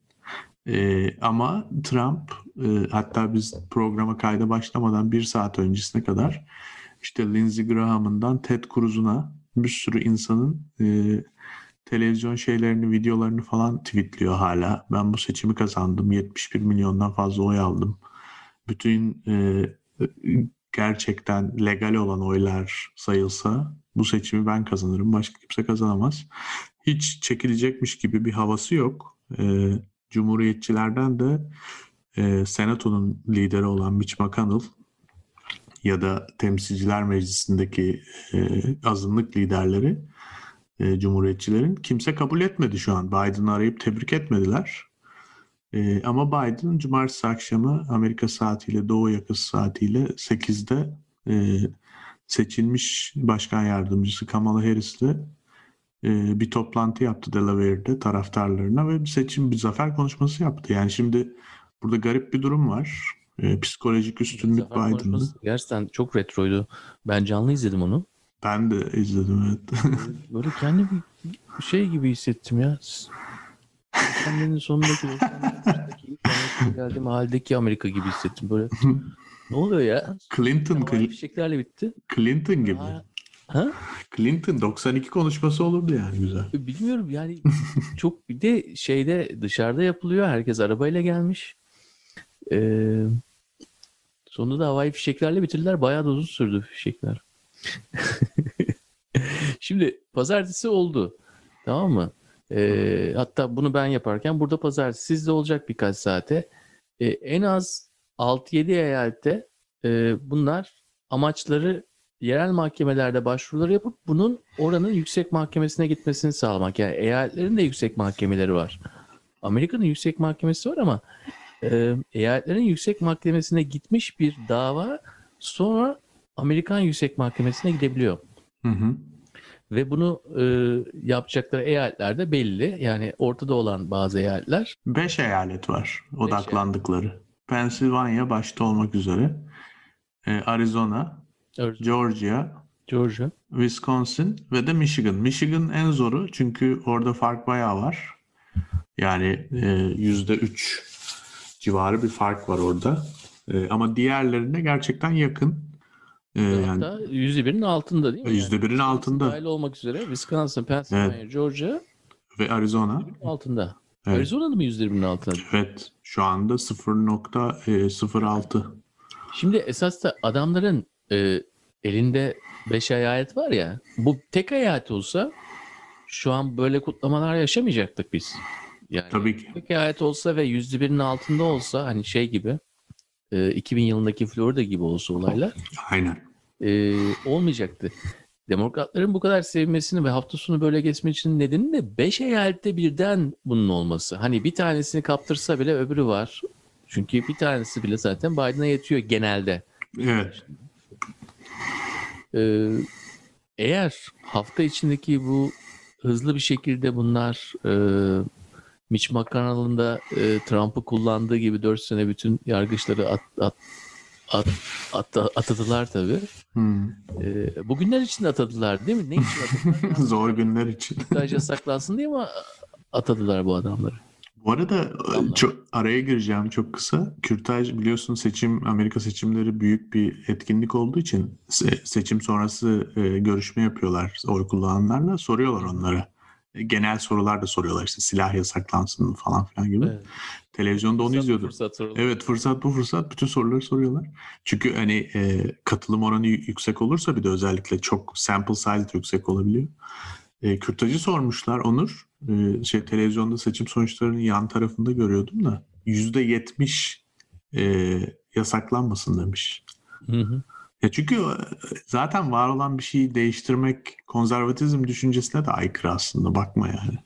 Ee, ama Trump e, hatta biz programa kayda başlamadan bir saat öncesine kadar işte Lindsey Graham'ından Ted Cruz'una bir sürü insanın e, televizyon şeylerini, videolarını falan tweetliyor hala. Ben bu seçimi kazandım. 71 milyondan fazla oy aldım. Bütün e, gerçekten legal olan oylar sayılsa bu seçimi ben kazanırım. Başka kimse kazanamaz. Hiç çekilecekmiş gibi bir havası yok. E, Cumhuriyetçilerden de e, Senato'nun lideri olan Mitch McConnell ya da Temsilciler Meclisi'ndeki e, azınlık liderleri e, Cumhuriyetçilerin kimse kabul etmedi şu an. Biden'ı arayıp tebrik etmediler. E, ama Biden cumartesi akşamı Amerika saatiyle Doğu yakası saatiyle 8'de e, seçilmiş başkan yardımcısı Kamala Harris'le e, bir toplantı yaptı Delaware'de taraftarlarına ve bir seçim bir zafer konuşması yaptı. Yani şimdi burada garip bir durum var. E, psikolojik üstünlük Biden'da. Gerçekten çok retroydu. Ben canlı izledim onu. Ben de izledim evet. Böyle kendi bir şey gibi hissettim ya. Kendinin sonundaki 90'lardaki ilk Amerika'ya geldiğim haldeki Amerika gibi hissettim. Böyle ne oluyor ya? Clinton, Havai fişeklerle bitti. Clinton gibi. Ha, ha? Clinton 92 konuşması olurdu yani güzel. Bilmiyorum yani çok bir de şeyde dışarıda yapılıyor. Herkes arabayla gelmiş. Ee, sonunda da havai fişeklerle bitirdiler. Bayağı da uzun sürdü fişekler. Şimdi pazartesi oldu. Tamam mı? Ee, hatta bunu ben yaparken burada pazartesi sizde olacak birkaç saate. Ee, en az 6-7 eyalette e, bunlar amaçları yerel mahkemelerde başvuruları yapıp bunun oranın yüksek mahkemesine gitmesini sağlamak. Yani eyaletlerin de yüksek mahkemeleri var. Amerika'nın yüksek mahkemesi var ama e, eyaletlerin yüksek mahkemesine gitmiş bir dava sonra Amerikan yüksek mahkemesine gidebiliyor. Hı hı. Ve bunu e, yapacakları eyaletler de belli. Yani ortada olan bazı eyaletler. 5 eyalet var odaklandıkları. Pennsylvania başta olmak üzere. e, Arizona, Georgia, Georgia. Wisconsin ve de Michigan. Michigan en zoru çünkü orada fark bayağı var. Yani e, yüzde üç civarı bir fark var orada. E, ama diğerlerine gerçekten yakın. E, yani Hatta %1'in altında değil mi? Yüzde birin Wisconsin altında. Dahil olmak üzere Wisconsin, Pennsylvania, Georgia ve Arizona. altında. Evet. Arizona'da mı %1'in altında? Evet, şu anda e, 0.06. Şimdi esas da adamların e, elinde 5 eyalet var ya. Bu tek eyalet olsa şu an böyle kutlamalar yaşamayacaktık biz. Yani Tabii ki. tek eyalet olsa ve yüzde birinin altında olsa hani şey gibi e, 2000 yılındaki Florida gibi olsa olaylar Aynen. e, olmayacaktı. Demokratların bu kadar sevmesini ve hafta sonu böyle geçmesinin nedeni de 5 eyalette birden bunun olması. Hani bir tanesini kaptırsa bile öbürü var. Çünkü bir tanesi bile zaten Biden'a yetiyor genelde. Evet. Ee, eğer hafta içindeki bu hızlı bir şekilde bunlar e, Mitch McConnell'ın e, Trump'ı kullandığı gibi 4 sene bütün yargıçları at, at, at, at- atadılar tabii. Hmm. E, bugünler için atadılar değil mi? Ne için atadılar? Zor günler için. Kürtaj yasaklansın diye mi atadılar bu adamları? Bu arada Tamam. çok araya gireceğim çok kısa. Kürtaj biliyorsun seçim Amerika seçimleri büyük bir etkinlik olduğu için se- seçim sonrası e, görüşme yapıyorlar oy kullananlarla soruyorlar onlara. E, Genel sorular da soruyorlar işte silah yasaklansın mı falan filan gibi. Evet. Televizyonda onu Fırsat- izliyordum. fırsat. Evet fırsat bu fırsat bütün soruları soruyorlar. Çünkü hani e, katılım oranı yüksek olursa bir de özellikle çok sample size de yüksek olabiliyor. E, kürtajı sormuşlar Onur. E, şey televizyonda seçim sonuçlarının yan tarafında görüyordum da yüzde yetmiş e, yasaklanmasın demiş. Hı hı. Ya çünkü e, zaten var olan bir şeyi değiştirmek konservatizm düşüncesine de aykırı aslında bakma yani.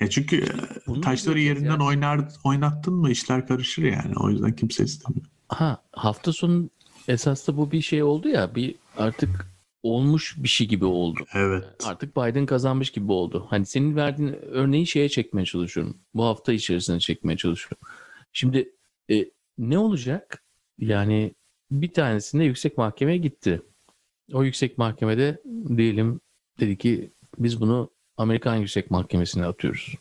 Ya çünkü e, Bunu taşları yerinden yani. oynar oynattın mı işler karışır yani. O yüzden kimse istemiyor. Ha hafta sonu esas da bu bir şey oldu ya bir artık olmuş bir şey gibi oldu. Evet. Artık Biden kazanmış gibi oldu. Hani senin verdiğin örneği şeye çekmeye çalışıyorum. Bu hafta içerisine çekmeye çalışıyorum. Şimdi e, ne olacak? Yani bir tanesinde yüksek mahkemeye gitti. O yüksek mahkemede diyelim dedi ki biz bunu Amerikan Yüksek Mahkemesi'ne atıyoruz.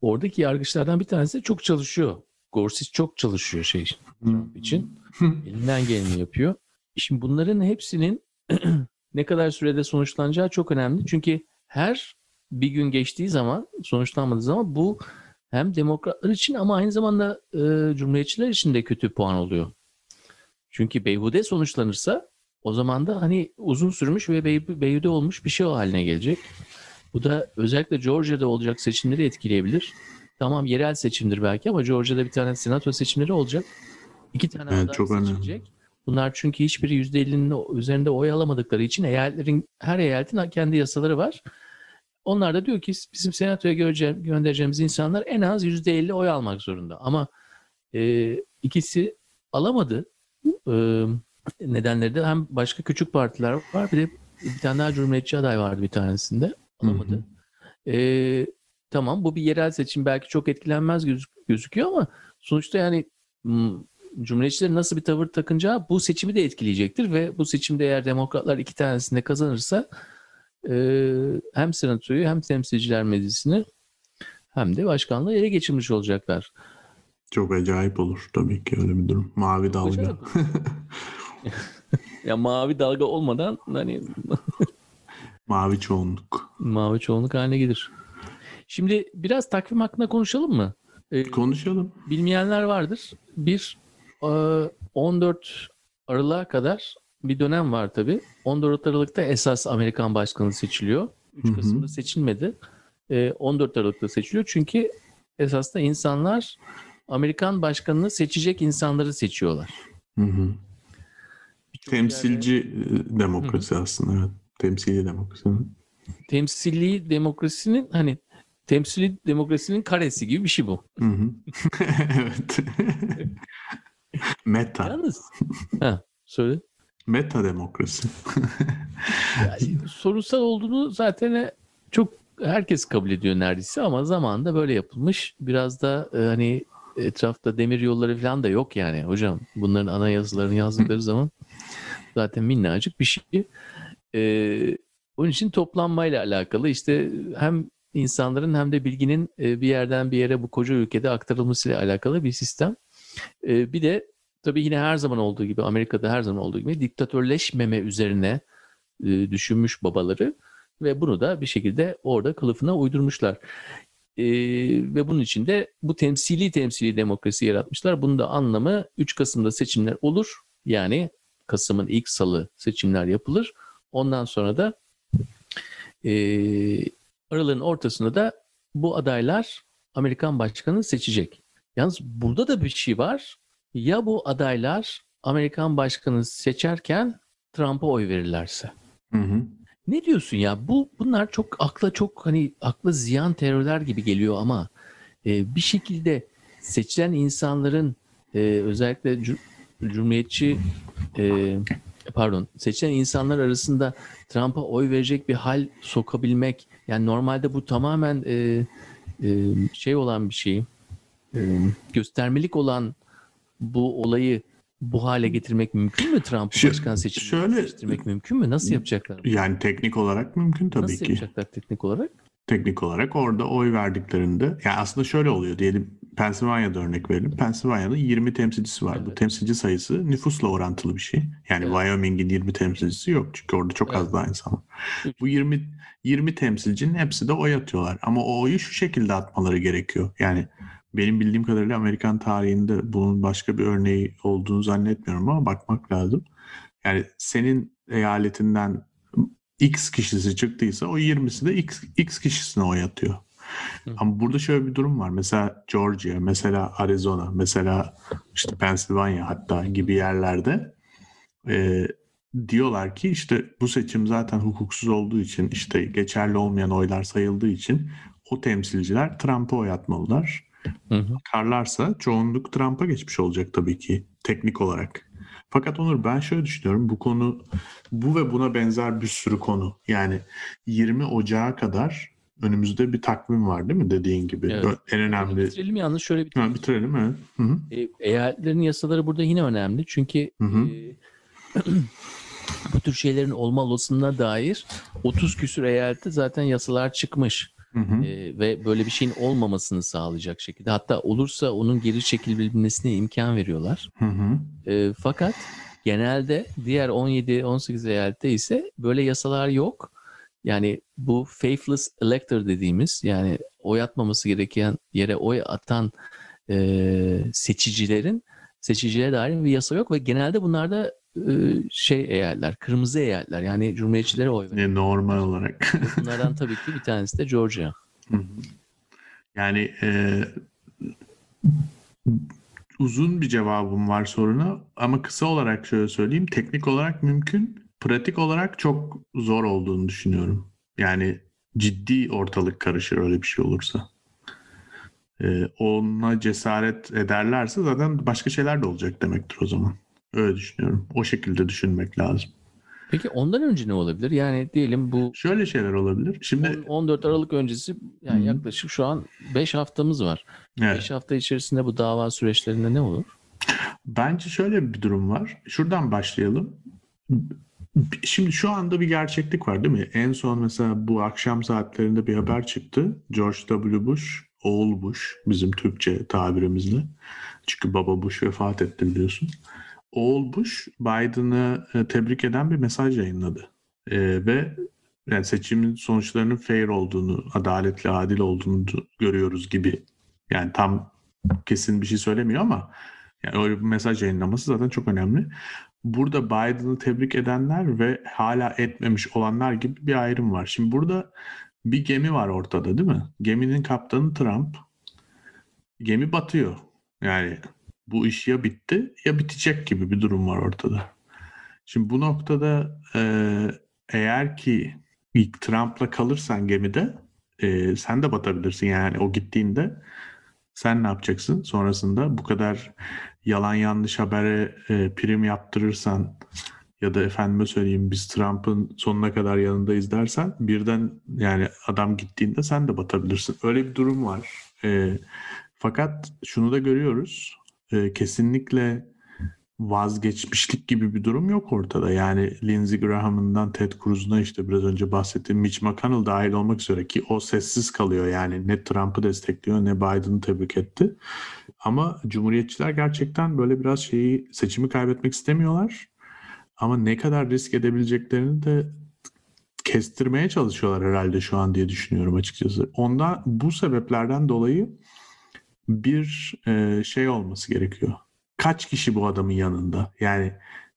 Oradaki yargıçlardan bir tanesi çok çalışıyor. Gorsuch çok çalışıyor şey Trump için. Elinden geleni yapıyor. Şimdi bunların hepsinin ne kadar sürede sonuçlanacağı çok önemli. Çünkü her bir gün geçtiği zaman, sonuçlanmadığı zaman bu hem demokratlar için ama aynı zamanda e, cumhuriyetçiler için de kötü puan oluyor. Çünkü beyhude sonuçlanırsa o zaman da hani uzun sürmüş ve bey, beyhude olmuş bir şey haline gelecek. Bu da özellikle Georgia'da olacak seçimleri etkileyebilir. Tamam yerel seçimdir belki ama Georgia'da bir tane senato seçimleri olacak. İki tane Evet, aday çok önemli. Bunlar çünkü hiçbiri %50'nin üzerinde oy alamadıkları için eyaletlerin her eyaletin kendi yasaları var. Onlar da diyor ki bizim senatoya göndereceğimiz insanlar en az %50 oy almak zorunda. Ama e, ikisi alamadı. E, nedenleri de hem başka küçük partiler var bir de bir tane daha cumhuriyetçi aday vardı bir tanesinde. Alamadı. E, tamam bu bir yerel seçim belki çok etkilenmez göz, gözüküyor ama sonuçta yani Cumhuriyetçilerin nasıl bir tavır takınca bu seçimi de etkileyecektir ve bu seçimde eğer demokratlar iki tanesinde kazanırsa e, hem senatoyu hem temsilciler meclisini hem de başkanlığı ele geçirmiş olacaklar. Çok acayip olur tabii ki öyle bir durum. Mavi dalga. ya mavi dalga olmadan hani mavi çoğunluk. Mavi çoğunluk haline gelir. Şimdi biraz takvim hakkında konuşalım mı? Ee, konuşalım. Bilmeyenler vardır. Bir 14 e, Aralık'a kadar bir dönem var tabii. 14 Aralık'ta esas Amerikan başkanı seçiliyor. 3 Kasım'da seçilmedi. 14 e, Aralık'ta seçiliyor. Çünkü esas da insanlar Amerikan başkanını seçecek insanları seçiyorlar. Hı hı. Temsilci yerde... demokrasi hı hı. aslında. Evet. Temsili demokrasi. Temsili demokrasinin hani temsili demokrasinin karesi gibi bir şey bu. Hı hı. evet. Meta. Yalnız. Ha, söyle. Meta demokrasi. yani, sorunsal olduğunu zaten çok herkes kabul ediyor neredeyse ama zamanında böyle yapılmış. Biraz da e, hani etrafta demir yolları falan da yok yani hocam. Bunların ana yazılarını yazdıkları zaman zaten minnacık bir şey. Ee, onun için toplanmayla alakalı işte hem insanların hem de bilginin e, bir yerden bir yere bu koca ülkede aktarılmasıyla alakalı bir sistem. E, bir de tabii yine her zaman olduğu gibi Amerika'da her zaman olduğu gibi diktatörleşmeme üzerine e, düşünmüş babaları ve bunu da bir şekilde orada kılıfına uydurmuşlar. E, ve bunun için de bu temsili temsili demokrasi yaratmışlar. Bunun da anlamı 3 Kasım'da seçimler olur. Yani Kasım'ın ilk salı seçimler yapılır. Ondan sonra da e, Aralığın ortasında da bu adaylar Amerikan başkanını seçecek. Yalnız burada da bir şey var. Ya bu adaylar Amerikan başkanı seçerken Trump'a oy verirlerse. Hı hı. Ne diyorsun ya? Bu bunlar çok akla çok hani akla ziyan terörler gibi geliyor ama e, bir şekilde seçilen insanların e, özellikle cumhuriyetçi e, pardon seçilen insanlar arasında Trump'a oy verecek bir hal sokabilmek yani normalde bu tamamen e, e, şey olan bir şey göstermelik olan bu olayı bu hale getirmek mümkün mü Trump'ı başkan seçimini seçtirmek mümkün mü? Nasıl yapacaklar? Yani teknik olarak mümkün tabii Nasıl ki. Nasıl yapacaklar teknik olarak? Teknik olarak orada oy verdiklerinde yani aslında şöyle oluyor diyelim Pennsylvania'da örnek verelim. Pennsylvania'da 20 temsilcisi var. Evet. Bu temsilci sayısı nüfusla orantılı bir şey. Yani evet. Wyoming'in 20 temsilcisi yok. Çünkü orada çok evet. az daha insan var. Bu 20 20 temsilcinin hepsi de oy atıyorlar. Ama o oyu şu şekilde atmaları gerekiyor. Yani benim bildiğim kadarıyla Amerikan tarihinde bunun başka bir örneği olduğunu zannetmiyorum ama bakmak lazım. Yani senin eyaletinden X kişisi çıktıysa o 20'si de X, X kişisine oy atıyor. Hı. Ama burada şöyle bir durum var. Mesela Georgia, mesela Arizona, mesela işte Pennsylvania hatta gibi yerlerde e, diyorlar ki işte bu seçim zaten hukuksuz olduğu için işte geçerli olmayan oylar sayıldığı için o temsilciler Trump'a oy atmalılar. Hı Karlarsa çoğunluk Trump'a geçmiş olacak tabii ki teknik olarak. Fakat Onur ben şöyle düşünüyorum. Bu konu bu ve buna benzer bir sürü konu. Yani 20 Ocağı kadar önümüzde bir takvim var değil mi dediğin gibi? Evet. En önemli. Bitirelim yalnız şöyle bitirelim. Ha, bitirelim evet. Hı -hı. E, eyaletlerin yasaları burada yine önemli. Çünkü hı hı. E, bu tür şeylerin olma olasılığına dair 30 küsür eyalette zaten yasalar çıkmış. Hı hı. E, ve böyle bir şeyin olmamasını sağlayacak şekilde. Hatta olursa onun geri çekilebilmesine imkan veriyorlar. Hı hı. E, fakat genelde diğer 17-18 eyalette ise böyle yasalar yok. Yani bu faithless elector dediğimiz yani oy atmaması gereken yere oy atan e, seçicilerin seçicilere dair bir yasa yok ve genelde bunlarda şey eyaletler, kırmızı eyaletler yani cumhuriyetçilere oy veriyor. Normal olarak. Bunlardan tabii ki bir tanesi de Georgia. Yani e, uzun bir cevabım var soruna ama kısa olarak şöyle söyleyeyim. Teknik olarak mümkün, pratik olarak çok zor olduğunu düşünüyorum. Yani ciddi ortalık karışır öyle bir şey olursa. Ee, ona cesaret ederlerse zaten başka şeyler de olacak demektir o zaman. Öyle düşünüyorum. O şekilde düşünmek lazım. Peki ondan önce ne olabilir? Yani diyelim bu Şöyle şeyler olabilir. Şimdi 14 Aralık öncesi yani Hı hı. yaklaşık şu an 5 haftamız var. evet. 5 hafta içerisinde bu dava süreçlerinde ne olur? Bence şöyle bir durum var. Şuradan başlayalım. Şimdi şu anda bir gerçeklik var değil mi? En son mesela bu akşam saatlerinde bir haber çıktı. George W. Bush, oğul Bush bizim Türkçe tabirimizle. Çünkü baba Bush vefat etti biliyorsun. Oğul Bush Biden'ı e, tebrik eden bir mesaj yayınladı. E, ve yani seçimin sonuçlarının fair olduğunu, adaletli, adil olduğunu görüyoruz gibi. Yani tam kesin bir şey söylemiyor ama yani öyle bir mesaj yayınlaması zaten çok önemli. Burada Biden'ı tebrik edenler ve hala etmemiş olanlar gibi bir ayrım var. Şimdi burada bir gemi var ortada değil mi? Geminin kaptanı Trump. Gemi batıyor. Yani bu iş ya bitti ya bitecek gibi bir durum var ortada. Şimdi bu noktada e, eğer ki ilk Trump'la kalırsan gemide e, sen de batabilirsin yani o gittiğinde sen ne yapacaksın sonrasında bu kadar yalan yanlış habere e, prim yaptırırsan ya da efendime söyleyeyim biz Trump'ın sonuna kadar yanındayız dersen birden yani adam gittiğinde sen de batabilirsin. Öyle bir durum var. E, fakat şunu da görüyoruz. E, kesinlikle vazgeçmişlik gibi bir durum yok ortada. Yani Lindsey Graham'ından Ted Cruz'una işte biraz önce bahsettiğim Mitch McConnell dahil olmak üzere ki o sessiz kalıyor. Yani ne Trump'ı destekliyor ne Biden'ı tebrik etti. Ama Cumhuriyetçiler gerçekten böyle biraz şeyi seçimi kaybetmek istemiyorlar. Ama ne kadar risk edebileceklerini de kestirmeye çalışıyorlar herhalde şu an diye düşünüyorum açıkçası. Ondan bu sebeplerden dolayı bir e, şey olması gerekiyor. Kaç kişi bu adamın yanında? Yani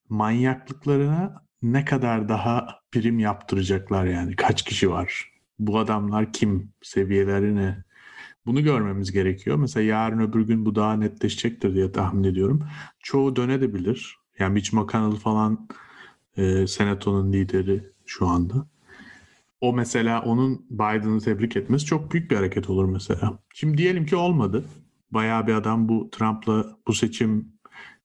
manyaklıklarına ne kadar daha prim yaptıracaklar yani? Kaç kişi var? Bu adamlar kim? Seviyeleri ne? Bunu görmemiz gerekiyor. Mesela yarın öbür gün bu daha netleşecektir diye tahmin ediyorum. Çoğu dönebilir. Yani Mitch McConnell falan e, senatonun lideri şu anda. O mesela onun Biden'ı tebrik etmesi çok büyük bir hareket olur mesela. Şimdi diyelim ki olmadı. Bayağı bir adam bu Trump'la bu seçim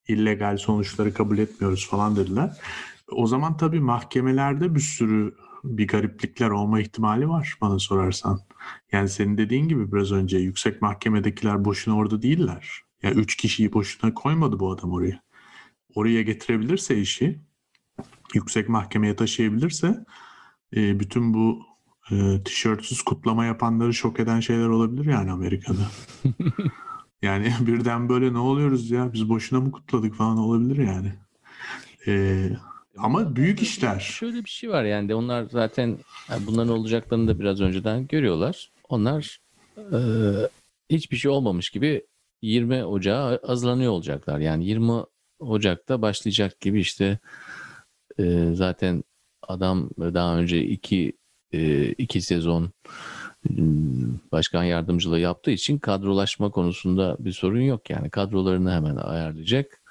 illegal sonuçları kabul etmiyoruz falan dediler. O zaman tabii mahkemelerde bir sürü bir gariplikler olma ihtimali var bana sorarsan. Yani senin dediğin gibi biraz önce yüksek mahkemedekiler boşuna orada değiller. Ya yani üç kişiyi boşuna koymadı bu adam oraya. Oraya getirebilirse işi, yüksek mahkemeye taşıyabilirse e, bütün bu e, tişörtsüz kutlama yapanları şok eden şeyler olabilir yani Amerika'da. yani birden böyle ne oluyoruz ya biz boşuna mı kutladık falan olabilir yani. E, ama büyük işler. Şöyle bir şey var yani de onlar zaten yani bunların olacaklarını da biraz önceden görüyorlar. Onlar e, hiçbir şey olmamış gibi 20 Ocağı hazırlanıyor olacaklar. Yani 20 Ocak'ta başlayacak gibi işte e, zaten adam daha önce iki e, iki sezon başkan yardımcılığı yaptığı için kadrolaşma konusunda bir sorun yok yani kadrolarını hemen ayarlayacak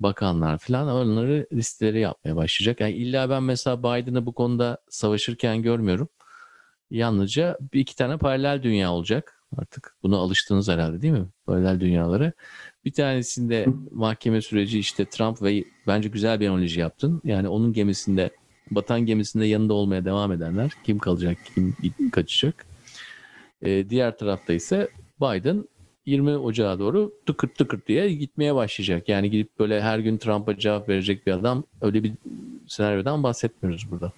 bakanlar falan onları listeleri yapmaya başlayacak. Yani illa ben mesela Biden'ı bu konuda savaşırken görmüyorum. Yalnızca bir iki tane paralel dünya olacak. Artık buna alıştınız herhalde değil mi? Paralel dünyaları. Bir tanesinde mahkeme süreci işte Trump ve bence güzel bir analoji yaptın. Yani onun gemisinde batan gemisinde yanında olmaya devam edenler kim kalacak kim kaçacak. Ee, diğer tarafta ise Biden 20 Ocağı doğru tıkırt tıkırt diye gitmeye başlayacak. Yani gidip böyle her gün Trump'a cevap verecek bir adam öyle bir senaryodan bahsetmiyoruz burada.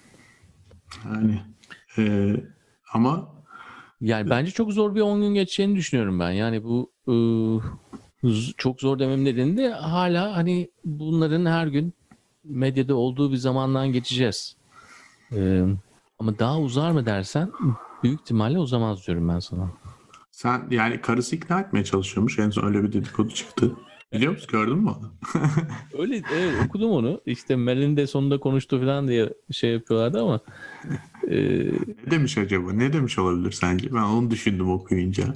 Yani e, ama yani bence çok zor bir 10 gün geçeceğini düşünüyorum ben. Yani bu e, çok zor demem nedeni de hala hani bunların her gün medyada olduğu bir zamandan geçeceğiz. E, ama daha uzar mı dersen büyük ihtimalle uzamaz diyorum ben sana. Sen yani karısı ikna etmeye çalışıyormuş. En son öyle bir dedikodu çıktı. Biliyor musun? Gördün mü onu? öyle evet okudum onu. İşte Melin de sonunda konuştu falan diye şey yapıyorlardı ama. E... Ne demiş acaba? Ne demiş olabilir sence? Ben onu düşündüm okuyunca.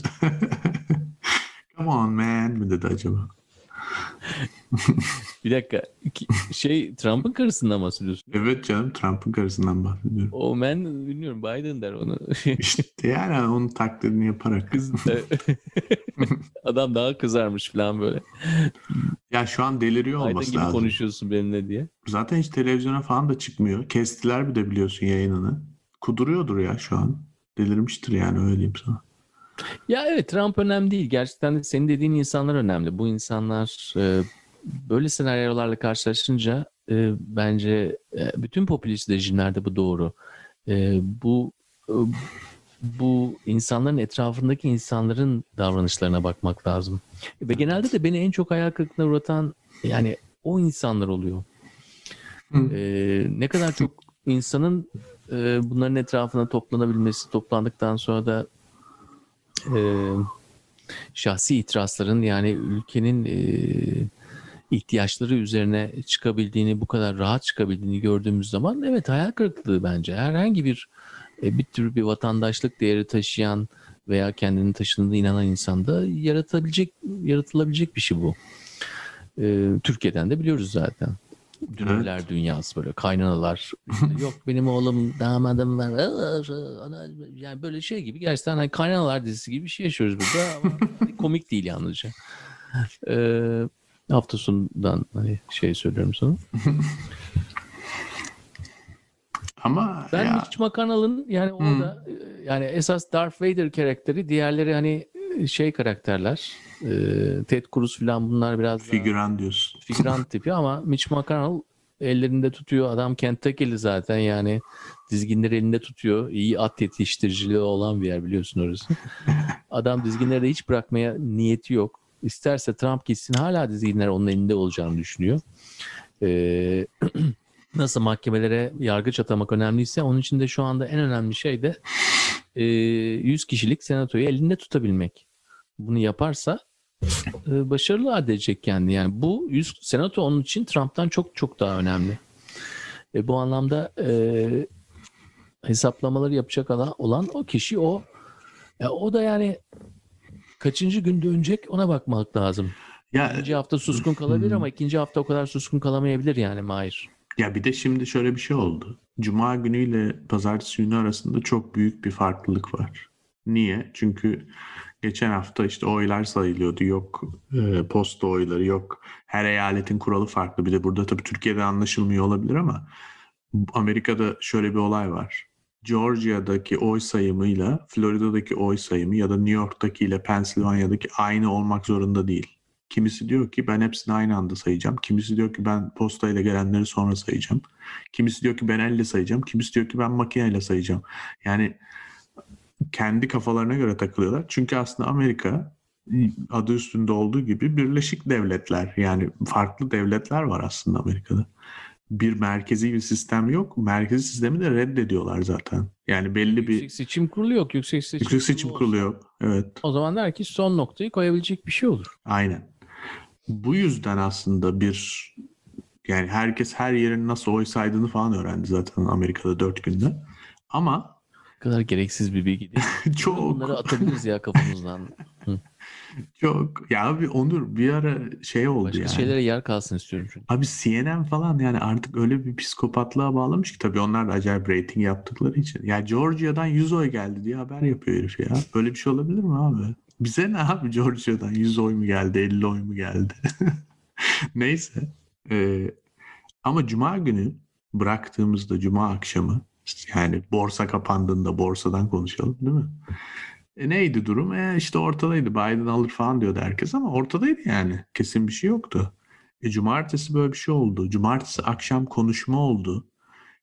Come on man mi dedi acaba? bir dakika. Şey Trump'ın karısından bahsediyorsun. Evet canım Trump'ın karısından bahsediyorum. O men bilmiyorum Biden der onu. İşte yani onun taklidini yaparak. Kız, adam daha kızarmış falan böyle. Ya şu an deliriyor Biden olması gibi lazım. konuşuyorsun benimle diye. Zaten hiç televizyona falan da çıkmıyor. Kestiler bir de biliyorsun yayınını. Kuduruyordur ya şu an. Delirmiştir yani öyle diyeyim sana. Ya evet Trump önemli değil. Gerçekten de senin dediğin insanlar önemli. Bu insanlar e, böyle senaryolarla karşılaşınca e, bence e, bütün popülist rejimlerde bu doğru. E, bu e, bu insanların etrafındaki insanların davranışlarına bakmak lazım. Ve genelde de beni en çok hayal kırıklığına uğratan yani o insanlar oluyor. Hı. E, ne kadar çok insanın e, bunların etrafına toplanabilmesi, toplandıktan sonra da e, şahsi itirazların yani ülkenin e, ihtiyaçları üzerine çıkabildiğini, bu kadar rahat çıkabildiğini gördüğümüz zaman evet hayal kırıklığı bence. Herhangi bir e, bir tür bir vatandaşlık değeri taşıyan veya kendini taşındığına inanan insanda yaratabilecek, yaratılabilecek bir şey bu. E, Türkiye'den de biliyoruz zaten. Dünürler dünyası böyle kaynanalar. İşte yok benim oğlum damadım var. Yani böyle şey gibi gerçekten hani kaynanalar dizisi gibi bir şey yaşıyoruz burada ama komik değil yalnızca. Ee, hafta sonundan hani şey söylüyorum sana. Ama Ben ya, Mitch McConnell'ın yani orada yani esas Darth Vader karakteri diğerleri hani şey karakterler. E, Ted Cruz falan bunlar biraz daha figüran diyorsun. figüran tipi ama Mitch McConnell ellerinde tutuyor. Adam Kentucky'li zaten yani dizginleri elinde tutuyor. İyi at yetiştiriciliği olan bir yer biliyorsun orası. Adam dizginleri de hiç bırakmaya niyeti yok. İsterse Trump gitsin hala dizginler onun elinde olacağını düşünüyor. Ee, nasıl mahkemelere yargıç atamak önemliyse onun için de şu anda en önemli şey de e, 100 kişilik senatoyu elinde tutabilmek. Bunu yaparsa e, başarılı elde edecek kendini. Yani bu 100 senato onun için Trump'tan çok çok daha önemli. E, bu anlamda e, hesaplamaları yapacak olan, olan o kişi o. E, o da yani kaçıncı gün dönecek ona bakmak lazım. Ya Birinci hafta suskun kalabilir ama ikinci hafta o kadar suskun kalamayabilir yani Mahir. Ya bir de şimdi şöyle bir şey oldu. Cuma günüyle pazartesi günü arasında çok büyük bir farklılık var. Niye? Çünkü geçen hafta işte oylar sayılıyordu. Yok e, posta oyları, yok her eyaletin kuralı farklı. Bir de burada tabii Türkiye'de anlaşılmıyor olabilir ama Amerika'da şöyle bir olay var. Georgia'daki oy sayımıyla Florida'daki oy sayımı ya da New York'taki ile Pennsylvania'daki aynı olmak zorunda değil. Kimisi diyor ki ben hepsini aynı anda sayacağım. Kimisi diyor ki ben postayla gelenleri sonra sayacağım. Kimisi diyor ki ben elle sayacağım. Kimisi diyor ki ben makineyle sayacağım. Yani kendi kafalarına göre takılıyorlar. Çünkü aslında Amerika adı üstünde olduğu gibi birleşik devletler. Yani farklı devletler var aslında Amerika'da. Bir merkezi bir sistem yok. Merkezi sistemi de reddediyorlar zaten. Yani belli bir Yüksek seçim kurulu yok. Yüksek seçim, yüksek seçim kurulu kurulu yok. Evet. O zaman der ki son noktayı koyabilecek bir şey olur. Aynen. Bu yüzden aslında bir yani herkes her yerin nasıl oy saydığını falan öğrendi zaten Amerika'da dört günde. Ama kadar gereksiz bir bilgi değil. çok Bunları atabiliriz ya kafamızdan. çok ya abi Onur bir ara şey oldu Başka yani. şeylere yer kalsın istiyorum çünkü. Abi CNN falan yani artık öyle bir psikopatlığa bağlamış ki tabii onlar da acayip rating yaptıkları için. Ya Georgia'dan 100 oy geldi diye haber yapıyor herif ya. Böyle bir şey olabilir mi abi? Bize ne abi Georgia'dan 100 oy mu geldi 50 oy mu geldi? Neyse. Ee, ama cuma günü bıraktığımızda cuma akşamı yani borsa kapandığında borsadan konuşalım değil mi? E neydi durum? E işte ortadaydı. Biden alır falan diyordu herkes ama ortadaydı yani. Kesin bir şey yoktu. E cumartesi böyle bir şey oldu. Cumartesi akşam konuşma oldu.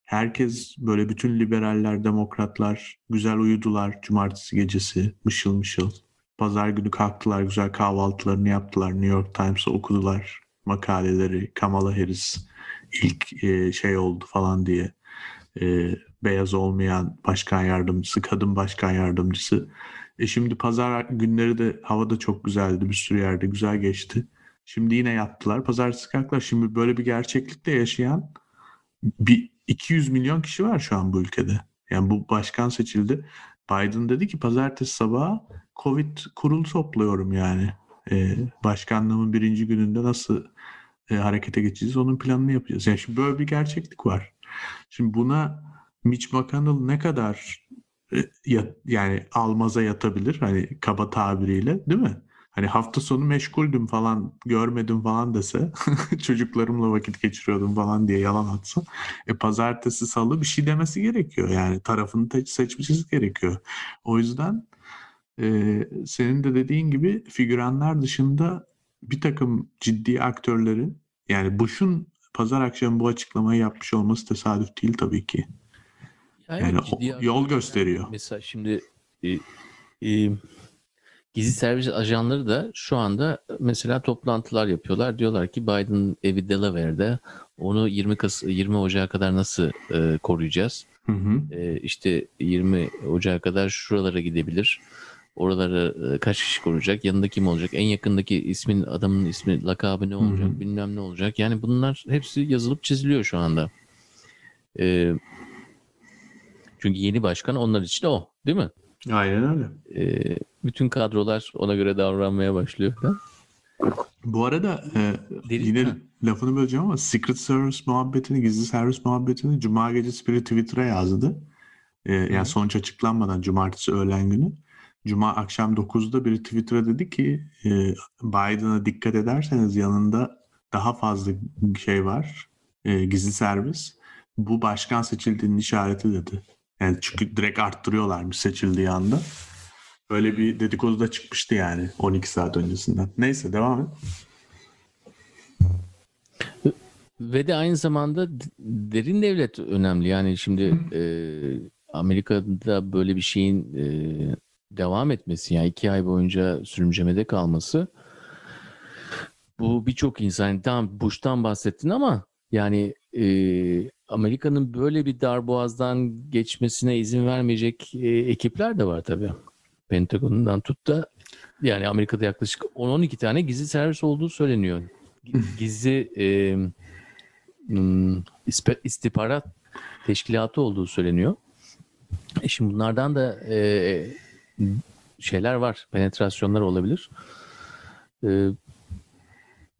Herkes böyle bütün liberaller, demokratlar güzel uyudular cumartesi gecesi mışıl mışıl. Pazar günü kalktılar, güzel kahvaltılarını yaptılar. New York Times'ı okudular makaleleri. Kamala Harris ilk e, şey oldu falan diye. E, beyaz olmayan başkan yardımcısı, kadın başkan yardımcısı. E şimdi pazar günleri de hava da çok güzeldi. Bir sürü yerde güzel geçti. Şimdi yine yaptılar. Pazartesi kalktılar. Şimdi böyle bir gerçeklikte yaşayan bir 200 milyon kişi var şu an bu ülkede. Yani bu başkan seçildi. Biden dedi ki pazartesi sabahı Covid kurulu topluyorum yani. E, başkanlığımın birinci gününde nasıl e, harekete geçeceğiz onun planını yapacağız. Yani şimdi böyle bir gerçeklik var. Şimdi buna Mitch McConnell ne kadar e, yat, yani almaza yatabilir hani kaba tabiriyle değil mi? Hani hafta sonu meşguldüm falan görmedim falan dese çocuklarımla vakit geçiriyordum falan diye yalan atsa e pazartesi salı bir şey demesi gerekiyor yani tarafını seçmesi gerekiyor. O yüzden e, senin de dediğin gibi figüranlar dışında bir takım ciddi aktörlerin yani Bush'un pazar akşamı bu açıklamayı yapmış olması tesadüf değil tabii ki. Yani, yani yol gösteriyor. Mesela şimdi e, e, gizli servis ajanları da şu anda mesela toplantılar yapıyorlar. Diyorlar ki Biden evi Delaware'de onu 20 Kas 20 Ocağı kadar nasıl e, koruyacağız? Hı hı. E, işte 20 Ocağı kadar şuralara gidebilir. Oraları e, kaç kişi koruyacak? Yanında kim olacak? En yakındaki ismin adamın ismi, lakabı ne olacak? Hı hı. Bilmem ne olacak. Yani bunlar hepsi yazılıp çiziliyor şu anda. E, çünkü yeni başkan onlar için o, değil mi? Aynen öyle. E, bütün kadrolar ona göre davranmaya başlıyor. Ha? Bu arada e, yine ha. lafını böleceğim ama Secret Service muhabbetini, gizli servis muhabbetini Cuma gecesi biri Twitter'a yazdı. E, yani sonuç açıklanmadan Cumartesi öğlen günü. Cuma akşam 9'da biri Twitter'a dedi ki e, Biden'a dikkat ederseniz yanında daha fazla şey var. E, gizli servis. Bu başkan seçildiğinin işareti dedi. Yani çünkü direkt arttırıyorlarmış seçildiği anda. Öyle bir dedikodu da çıkmıştı yani 12 saat öncesinden. Neyse devam et. Ve de aynı zamanda derin devlet önemli. Yani şimdi e, Amerika'da böyle bir şeyin e, devam etmesi yani iki ay boyunca sürümcemede kalması bu birçok insan tamam Bush'tan bahsettin ama yani e, Amerika'nın böyle bir darboğazdan geçmesine izin vermeyecek e, ekipler de var tabii. Pentagon'dan tut da yani Amerika'da yaklaşık 10-12 tane gizli servis olduğu söyleniyor. Gizli e, hmm, istihbarat teşkilatı olduğu söyleniyor. E şimdi bunlardan da e, şeyler var, penetrasyonlar olabilir. E,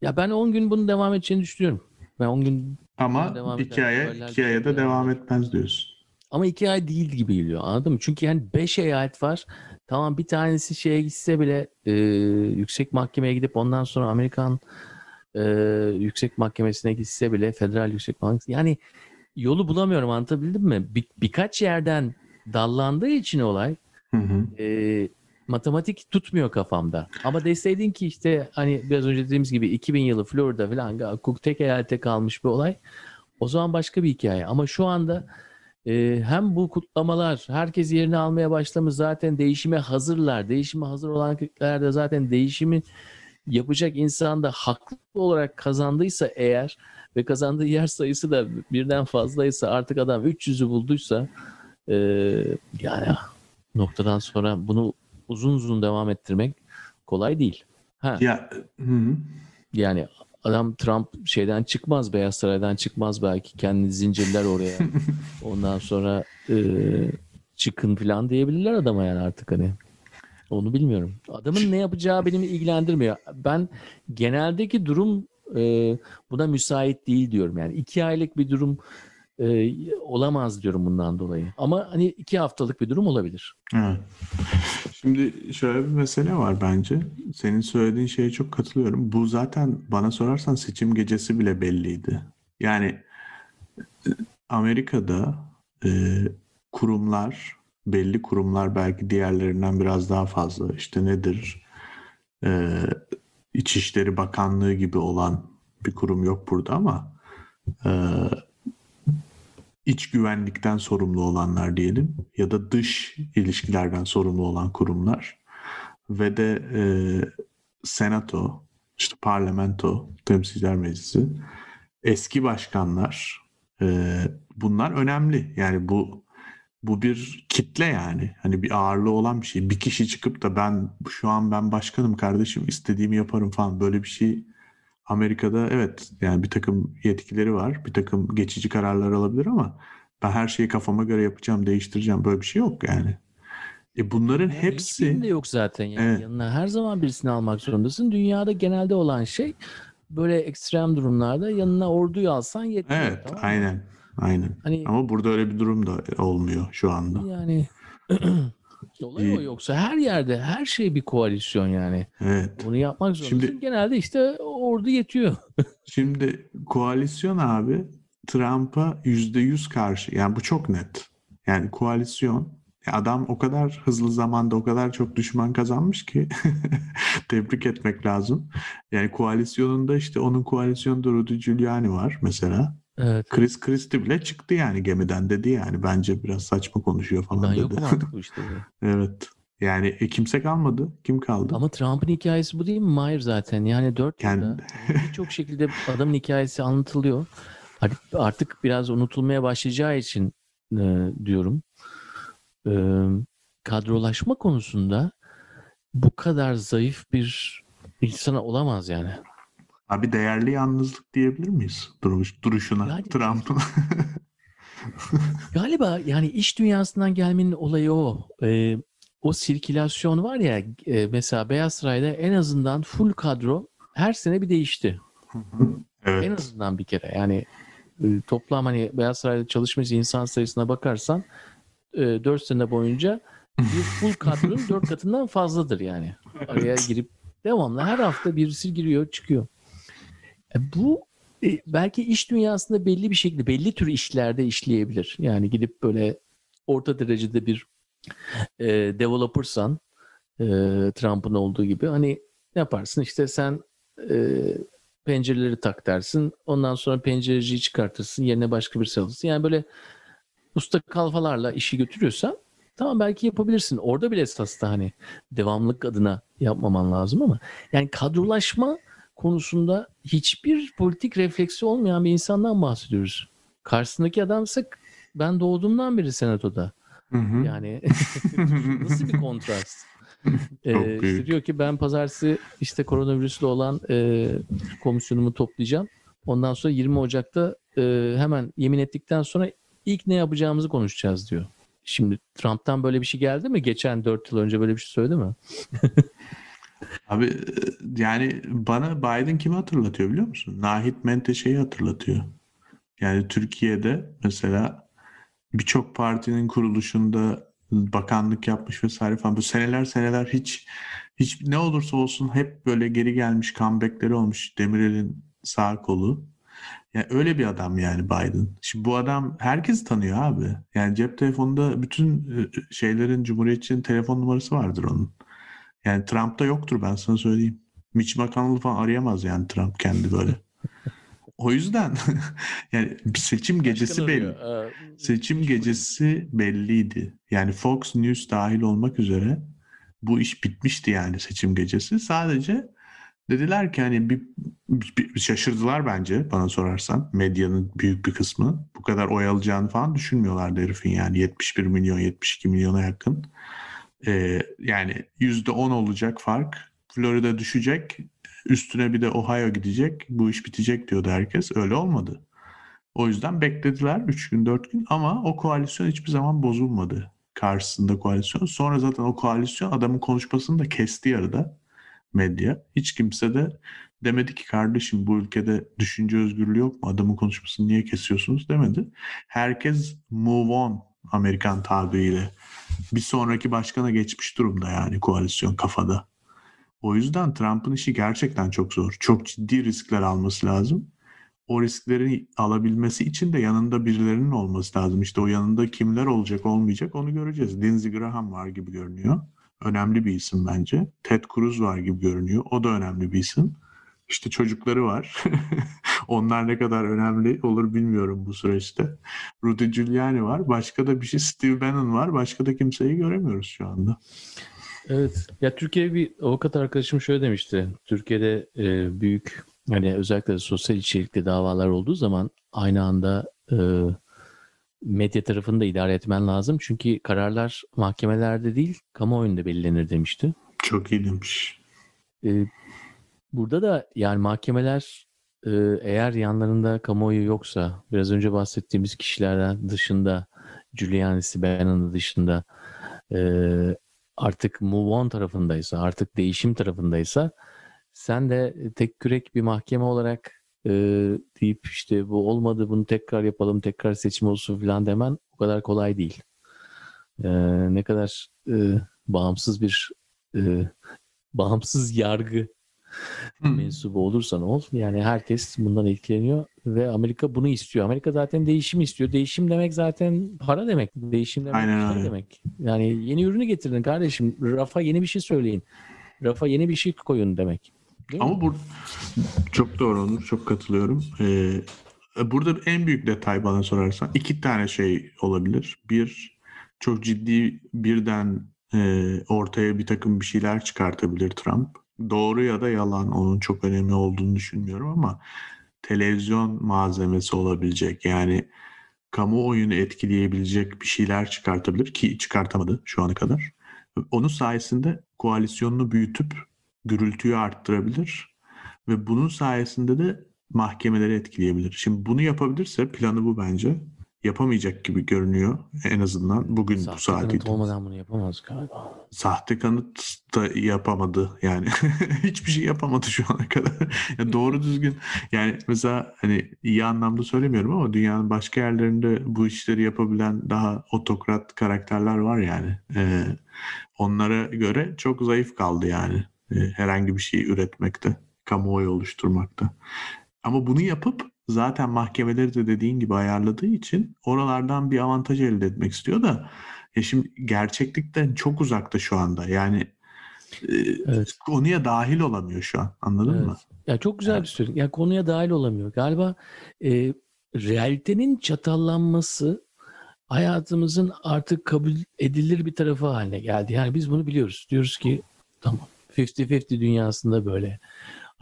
ya ben 10 gün bunu devam edeceğini düşünüyorum. Ben 10 gün ama devam iki aya, iki aya da devam etmez diyorsun. Ama iki ay değil gibi geliyor anladın mı? Çünkü yani beş eyalet var. Tamam bir tanesi şeye gitse bile e, yüksek mahkemeye gidip ondan sonra Amerikan e, yüksek mahkemesine gitse bile federal yüksek mahkemesi yani yolu bulamıyorum anlatabildim mi? Bir, birkaç yerden dallandığı için olay hı hı. E, matematik tutmuyor kafamda. Ama deseydin ki işte hani biraz önce dediğimiz gibi 2000 yılı Florida falan tek eyalete kalmış bir olay. O zaman başka bir hikaye. Ama şu anda e, hem bu kutlamalar herkes yerini almaya başlamış zaten değişime hazırlar. Değişime hazır olan kitlelerde zaten değişimi yapacak insan da haklı olarak kazandıysa eğer ve kazandığı yer sayısı da birden fazlaysa artık adam 300'ü bulduysa e, yani noktadan sonra bunu uzun uzun devam ettirmek kolay değil. Ha. Ya, hı. Yani adam Trump şeyden çıkmaz, Beyaz Saray'dan çıkmaz belki. Kendini zincirler oraya. Ondan sonra e, çıkın falan diyebilirler adama yani artık hani. Onu bilmiyorum. Adamın ne yapacağı benim ilgilendirmiyor. Ben geneldeki durum e, buna müsait değil diyorum. Yani iki aylık bir durum e, olamaz diyorum bundan dolayı. Ama hani iki haftalık bir durum olabilir. Şimdi şöyle bir mesele var bence. Senin söylediğin şeye çok katılıyorum. Bu zaten bana sorarsan seçim gecesi bile belliydi. Yani e, Amerika'da e, kurumlar, belli kurumlar belki diğerlerinden biraz daha fazla. İşte nedir? E, İçişleri Bakanlığı gibi olan bir kurum yok burada ama e, iç güvenlikten sorumlu olanlar diyelim ya da dış ilişkilerden sorumlu olan kurumlar ve de e, senato, işte parlamento, temsilciler meclisi, eski başkanlar e, bunlar önemli. Yani bu bu bir kitle yani. Hani bir ağırlığı olan bir şey. Bir kişi çıkıp da ben şu an ben başkanım kardeşim istediğimi yaparım falan böyle bir şey Amerika'da evet yani bir takım yetkileri var. Bir takım geçici kararlar alabilir ama ben her şeyi kafama göre yapacağım, değiştireceğim. Böyle bir şey yok yani. E bunların Yani hepsi hiçbirinde yok zaten. Yani Evet. yanına her zaman birisini almak zorundasın. Dünyada genelde olan şey böyle ekstrem durumlarda yanına orduyu alsan yetiyor. evet tamam aynen aynen. Hani Ama burada öyle bir durum da olmuyor şu anda. yani olay o İyi. yoksa her yerde her şey bir koalisyon yani. Evet. Bunu yapmak zorundasın. Şimdi- Genelde işte ordu yetiyor. Şimdi koalisyon abi Trump'a yüzde yüz karşı. Yani bu çok net. Yani koalisyon adam o kadar hızlı zamanda o kadar çok düşman kazanmış ki tebrik etmek lazım. Yani koalisyonunda işte onun koalisyonunda Rudy Giuliani var mesela. Evet. Chris Christie bile çıktı yani gemiden dedi yani bence biraz saçma konuşuyor falan Ben dedi. yokum artık bu işte. Evet. Yani e, kimse kalmadı. Kim kaldı? Ama Trump'ın hikayesi bu değil mi? Mahir zaten. Yani dört Kendi- yılda birçok şekilde adamın hikayesi anlatılıyor. Artık biraz unutulmaya başlayacağı için e, diyorum. E, kadrolaşma konusunda bu kadar zayıf bir insana olamaz yani. Abi değerli yalnızlık diyebilir miyiz? Duruş, duruşuna. Yani- Trump'ın. Galiba yani iş dünyasından gelmenin olayı o. E, o sirkülasyon var ya e, mesela Beyaz Saray'da en azından full kadro her sene bir değişti. En evet. azından bir kere yani e, toplam hani Beyaz Saray'da çalışmış insan sayısına bakarsan e, 4 sene boyunca bir full kadronun 4 katından fazladır yani. Araya girip devamlı her hafta birisi giriyor çıkıyor. E, bu e, belki iş dünyasında belli bir şekilde belli tür işlerde işleyebilir. Yani gidip böyle orta derecede bir e, developersan e, Trump'ın olduğu gibi hani ne yaparsın işte sen e, pencereleri tak dersin. Ondan sonra pencereciyi çıkartırsın. Yerine başka bir alırsın. Yani böyle usta kalfalarla işi götürüyorsan tamam belki yapabilirsin. Orada bile esasında hani devamlık adına yapmaman lazım ama yani kadrolaşma konusunda hiçbir politik refleksi olmayan bir insandan bahsediyoruz. Karşısındaki adamsa ben doğduğumdan beri senatoda. Hı hı. Yani nasıl bir kontrast? Ee, işte diyor ki ben pazartesi işte koronavirüsle olan e, komisyonumu toplayacağım. Ondan sonra 20 Ocak'ta e, hemen yemin ettikten sonra ilk ne yapacağımızı konuşacağız diyor. Şimdi Trump'tan böyle bir şey geldi mi? Geçen 4 yıl önce böyle bir şey söyledi mi? Abi e, yani bana Biden kimi hatırlatıyor biliyor musun? Nahit Menteşe'yi hatırlatıyor. Yani Türkiye'de mesela birçok partinin kuruluşunda bakanlık yapmış vesaire falan. Bu seneler seneler hiç hiç ne olursa olsun hep böyle geri gelmiş comeback'leri olmuş Demirel'in sağ kolu. Yani öyle bir adam yani Biden. Şimdi bu adam herkes tanıyor abi. Yani cep telefonunda bütün e, şeylerin Cumhuriyetçinin telefon numarası vardır onun. Yani Trump'ta yoktur ben sana söyleyeyim. Mitch McConnell'ı falan arayamaz yani Trump kendi böyle. O yüzden yani seçim gecesi belli. arıyor. Ee, Seçim hiç gecesi belliydi. Yani Fox News dahil olmak üzere bu iş bitmişti yani seçim gecesi. Sadece dediler ki hani bir, bir- bir- şaşırdılar bence bana sorarsan medyanın büyük bir kısmı. Bu kadar oy alacağını falan düşünmüyorlardı herifin yani 71 milyon 72 milyona yakın. Ee, yani %10 olacak fark. Florida düşecek. Üstüne bir de Ohio gidecek. Bu iş bitecek diyordu herkes. Öyle olmadı. O yüzden beklediler 3 gün 4 gün ama o koalisyon hiçbir zaman bozulmadı. Karşısında koalisyon. Sonra zaten o koalisyon adamın konuşmasını da kesti yarıda medya. Hiç kimse de demedi ki kardeşim bu ülkede düşünce özgürlüğü yok mu? Adamın konuşmasını niye kesiyorsunuz demedi. Herkes move on Amerikan tabiriyle. Bir sonraki başkana geçmiş durumda yani koalisyon kafada. O yüzden Trump'ın işi gerçekten çok zor. Çok ciddi riskler alması lazım o riskleri alabilmesi için de yanında birilerinin olması lazım. İşte o yanında kimler olacak olmayacak onu göreceğiz. Lindsey Graham var gibi görünüyor. Önemli bir isim bence. Ted Cruz var gibi görünüyor. O da önemli bir isim. İşte çocukları var. Onlar ne kadar önemli olur bilmiyorum bu süreçte. Rudy Giuliani var. Başka da bir şey Steve Bannon var. Başka da kimseyi göremiyoruz şu anda. Evet. Ya Türkiye bir avukat arkadaşım şöyle demişti. Türkiye'de e, büyük hani özellikle sosyal içerikli davalar olduğu zaman aynı anda e, medya tarafını da idare etmen lazım. Çünkü kararlar mahkemelerde değil kamuoyunda belirlenir demişti. Çok iyi demiş. E, burada da yani mahkemeler e, eğer yanlarında kamuoyu yoksa biraz önce bahsettiğimiz kişilerden dışında Giuliani'si Bannon'ı dışında e, artık move on tarafındaysa, artık değişim tarafındaysa sen de tek kürek bir mahkeme olarak e, deyip işte bu olmadı bunu tekrar yapalım, tekrar seçim olsun falan demen o kadar kolay değil. E, ne kadar e, bağımsız bir e, bağımsız yargı mensubu olursan ol. Yani herkes bundan etkileniyor ve Amerika bunu istiyor. Amerika zaten değişim istiyor. Değişim demek zaten para demek. Değişim demek Aynen şey demek. Yani yeni ürünü getirin kardeşim. Rafa yeni bir şey söyleyin. Rafa yeni bir şey koyun demek. Değil Ama bu çok doğru Onur. Çok katılıyorum. Ee, burada en büyük detay bana sorarsan iki tane şey olabilir. Bir çok ciddi birden e, ortaya bir takım bir şeyler çıkartabilir Trump. Doğru ya da yalan onun çok önemli olduğunu düşünmüyorum ama televizyon malzemesi olabilecek yani kamuoyunu etkileyebilecek bir şeyler çıkartabilir ki çıkartamadı şu ana kadar. Onun sayesinde koalisyonunu büyütüp gürültüyü arttırabilir ve bunun sayesinde de mahkemeleri etkileyebilir. Şimdi bunu yapabilirse planı bu bence yapamayacak gibi görünüyor en azından bugün Sahte bu saat kanıt olmadan bunu yapamaz galiba. Sahte kanıt da yapamadı yani hiçbir şey yapamadı şu ana kadar. yani doğru düzgün yani mesela hani iyi anlamda söylemiyorum ama dünyanın başka yerlerinde bu işleri yapabilen daha otokrat karakterler var yani. Ee, onlara göre çok zayıf kaldı yani ee, herhangi bir şey üretmekte, kamuoyu oluşturmakta. Ama bunu yapıp zaten mahkemeleri de dediğin gibi ayarladığı için oralardan bir avantaj elde etmek istiyor da ya şimdi gerçeklikten çok uzakta şu anda. Yani e, evet. konuya dahil olamıyor şu an. Anladın evet. mı? Ya çok güzel evet. bir söylem. Ya konuya dahil olamıyor. Galiba e, realitenin çatallanması hayatımızın artık kabul edilir bir tarafı haline geldi. Yani biz bunu biliyoruz. Diyoruz ki tamam 50-50 dünyasında böyle.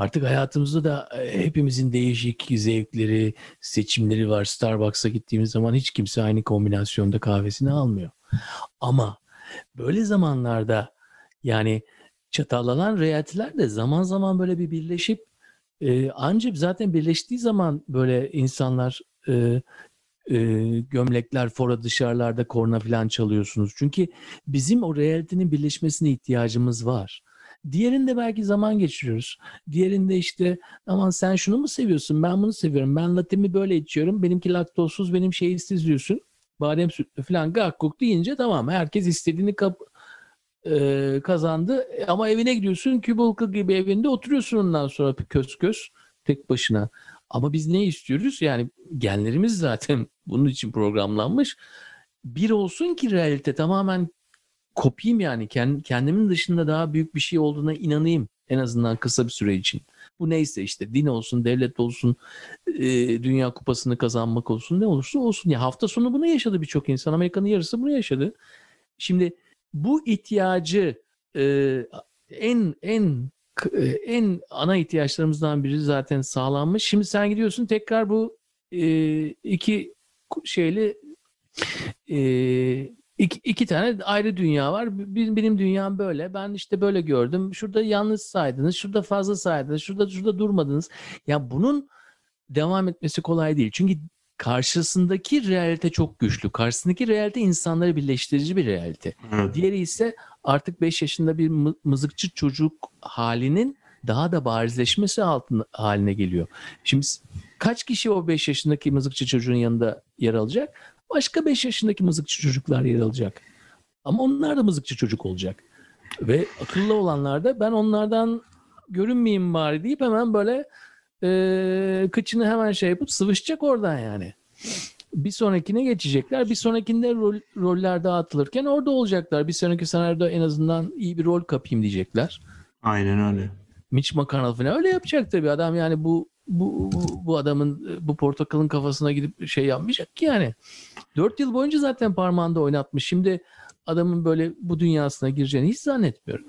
Artık hayatımızda da e, hepimizin değişik zevkleri, seçimleri var. Starbucks'a gittiğimiz zaman hiç kimse aynı kombinasyonda kahvesini almıyor. Ama böyle zamanlarda yani çatallanan realiteler de zaman zaman böyle bir birleşip e, ancak zaten birleştiği zaman böyle insanlar e, e, gömlekler fora dışarılarda korna falan çalıyorsunuz. Çünkü bizim o realitenin birleşmesine ihtiyacımız var. Diğerinde belki zaman geçiriyoruz. Diğerinde işte aman sen şunu mu seviyorsun ben bunu seviyorum. Ben latemi böyle içiyorum. Benimki laktozsuz benim şeysiz diyorsun. Badem sütlü falan gakkuk deyince tamam herkes istediğini kap e, kazandı. Ama evine gidiyorsun cubicle gibi evinde oturuyorsun ondan sonra köz köz tek başına. Ama biz ne istiyoruz? Yani genlerimiz zaten bunun için programlanmış. Bir olsun ki realite tamamen kopayım yani. Kendimin dışında daha büyük bir şey olduğuna inanayım. En azından kısa bir süre için. Bu neyse işte din olsun, devlet olsun, e, Dünya Kupası'nı kazanmak olsun ne olursa olsun. Ya hafta sonu bunu yaşadı birçok insan. Amerika'nın yarısı bunu yaşadı. Şimdi bu ihtiyacı e, en en e, en ana ihtiyaçlarımızdan biri zaten sağlanmış. Şimdi sen gidiyorsun tekrar bu e, iki şeyli e, İki, iki tane ayrı dünya var. Benim, benim dünyam böyle. Ben işte böyle gördüm. Şurada yanlış saydınız, şurada fazla saydınız, şurada şurada durmadınız. Ya bunun devam etmesi kolay değil. Çünkü karşısındaki realite çok güçlü. Karşısındaki realite insanları birleştirici bir realite. Evet. Diğeri ise artık 5 yaşında bir mızıkçı çocuk halinin daha da barizleşmesi altında haline geliyor. Şimdi kaç kişi o 5 yaşındaki mızıkçı çocuğun yanında yer alacak? Başka 5 yaşındaki mızıkçı çocuklar yer alacak. Ama onlar da mızıkçı çocuk olacak. Ve akıllı olanlar da ben onlardan görünmeyeyim bari deyip hemen böyle e, kıçını hemen şey yapıp sıvışacak oradan yani. Bir sonrakine geçecekler. Bir sonrakinde rol, roller dağıtılırken orada olacaklar. Bir sonraki senaryoda en azından iyi bir rol kapayım diyecekler. Aynen öyle. Mitch McConnell falan öyle yapacak tabii. Adam yani bu bu, bu, bu adamın bu portakalın kafasına gidip şey yapmayacak ki yani. Dört yıl boyunca zaten parmağında oynatmış. Şimdi adamın böyle bu dünyasına gireceğini hiç zannetmiyorum.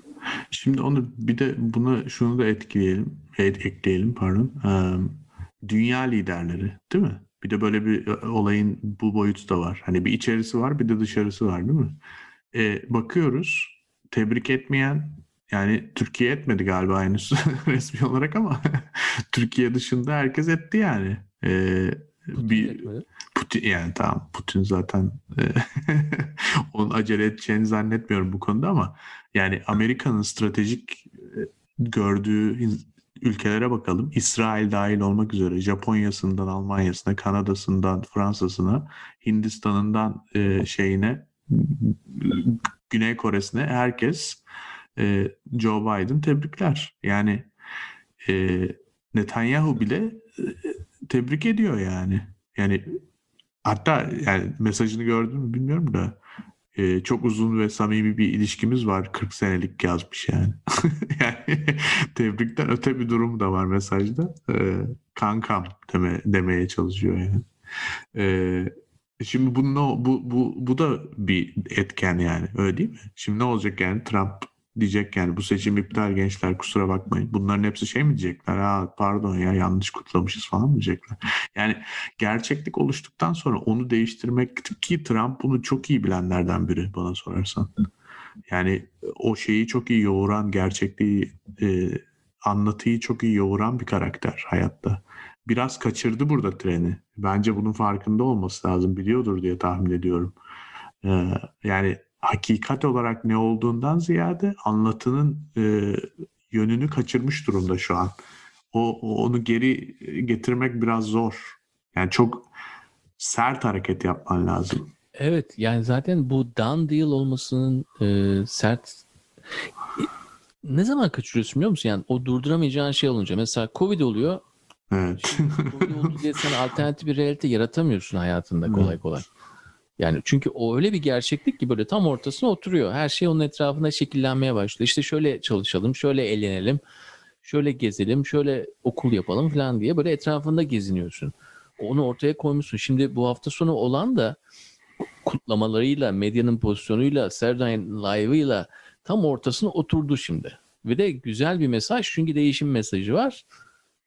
Şimdi onu bir de buna şunu da etkileyelim, ekleyelim pardon. dünya liderleri değil mi? Bir de böyle bir e, olayın bu boyutu da var. Hani bir içerisi var bir de dışarısı var değil mi? E, bakıyoruz tebrik etmeyen yani Türkiye etmedi galiba henüz resmi olarak ama Türkiye dışında herkes etti yani. Ee, Putin bir etmedi. Putin yani tamam Putin zaten e, onun acele edeceğini zannetmiyorum bu konuda ama yani Amerika'nın stratejik e, gördüğü ülkelere bakalım. İsrail dahil olmak üzere Japonya'sından Almanya'sına, Kanada'sından Fransa'sına, Hindistan'ından e, şeyine Güney Kore'sine herkes e, Joe Biden tebrikler. Yani e, Netanyahu bile e, tebrik ediyor yani. Yani hatta yani mesajını gördün mü bilmiyorum da e, çok uzun ve samimi bir ilişkimiz var 40 senelik yazmış yani. yani tebrikten öte bir durum da var mesajda. E, kankam deme, demeye çalışıyor yani. E, şimdi bu, bu, bu, bu da bir etken yani öyle değil mi? Şimdi ne olacak yani Trump diyecek yani bu seçim iptal gençler kusura bakmayın. Bunların hepsi şey mi diyecekler? Ha pardon ya yanlış kutlamışız falan mı diyecekler? Yani gerçeklik oluştuktan sonra onu değiştirmek ki Trump bunu çok iyi bilenlerden biri bana sorarsan. Yani o şeyi çok iyi yoğuran, gerçekliği e, anlatıyı çok iyi yoğuran bir karakter hayatta. Biraz kaçırdı burada treni. Bence bunun farkında olması lazım. Biliyordur diye tahmin ediyorum. Ee, yani hakikat olarak ne olduğundan ziyade anlatının e, yönünü kaçırmış durumda şu an. O, onu geri getirmek biraz zor. Yani çok sert hareket yapman lazım. Evet yani zaten bu done deal olmasının e, sert ne zaman kaçırıyorsun biliyor musun? Yani o durduramayacağın şey olunca mesela Covid oluyor. Evet. Covid oldu diye sen alternatif bir realite yaratamıyorsun hayatında kolay kolay. Yani çünkü o öyle bir gerçeklik ki böyle tam ortasına oturuyor. Her şey onun etrafında şekillenmeye başlıyor. İşte şöyle çalışalım, şöyle eğlenelim, şöyle gezelim, şöyle okul yapalım falan diye böyle etrafında geziniyorsun. Onu ortaya koymuşsun. Şimdi bu hafta sonu olan da kutlamalarıyla, medyanın pozisyonuyla, Saturday Live'ıyla tam ortasına oturdu şimdi. Ve de güzel bir mesaj çünkü değişim mesajı var.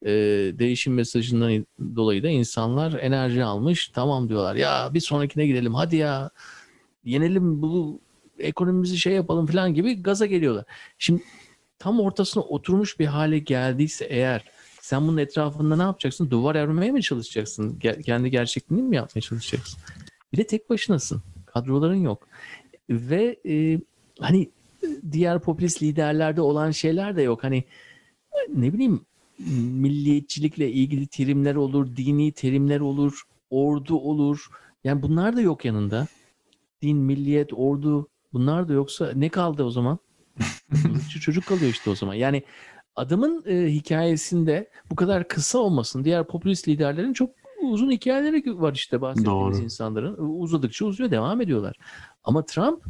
Ee, değişim mesajından dolayı da insanlar enerji almış. Tamam diyorlar ya bir sonrakine gidelim hadi ya yenelim bu ekonomimizi şey yapalım falan gibi gaza geliyorlar. Şimdi tam ortasına oturmuş bir hale geldiyse eğer sen bunun etrafında ne yapacaksın? Duvar örmeye mi çalışacaksın? Ge- kendi gerçekliğini mi yapmaya çalışacaksın? Bir de tek başınasın. Kadroların yok. Ve e, hani diğer popülist liderlerde olan şeyler de yok. Hani ne bileyim milliyetçilikle ilgili terimler olur, dini terimler olur, ordu olur. Yani bunlar da yok yanında. Din, milliyet, ordu bunlar da yoksa ne kaldı o zaman? Çocuk kalıyor işte o zaman. Yani adamın e, hikayesinde bu kadar kısa olmasın. Diğer popülist liderlerin çok uzun hikayeleri var işte bahsettiğimiz Doğru. insanların. Uzadıkça uzuyor, devam ediyorlar. Ama Trump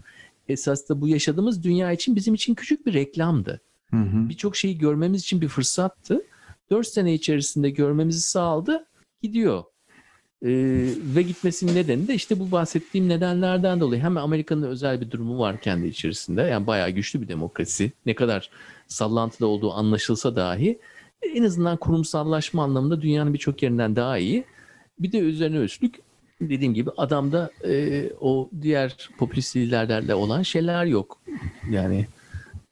esas da bu yaşadığımız dünya için bizim için küçük bir reklamdı. Birçok şeyi görmemiz için bir fırsattı. 4 sene içerisinde görmemizi sağladı. Gidiyor. Ee, ve gitmesinin nedeni de işte bu bahsettiğim nedenlerden dolayı. Hem Amerika'nın özel bir durumu var kendi içerisinde. Yani bayağı güçlü bir demokrasi. Ne kadar sallantıda olduğu anlaşılsa dahi en azından kurumsallaşma anlamında dünyanın birçok yerinden daha iyi. Bir de üzerine üstlük dediğim gibi adamda e, o diğer popülist liderlerle olan şeyler yok. Yani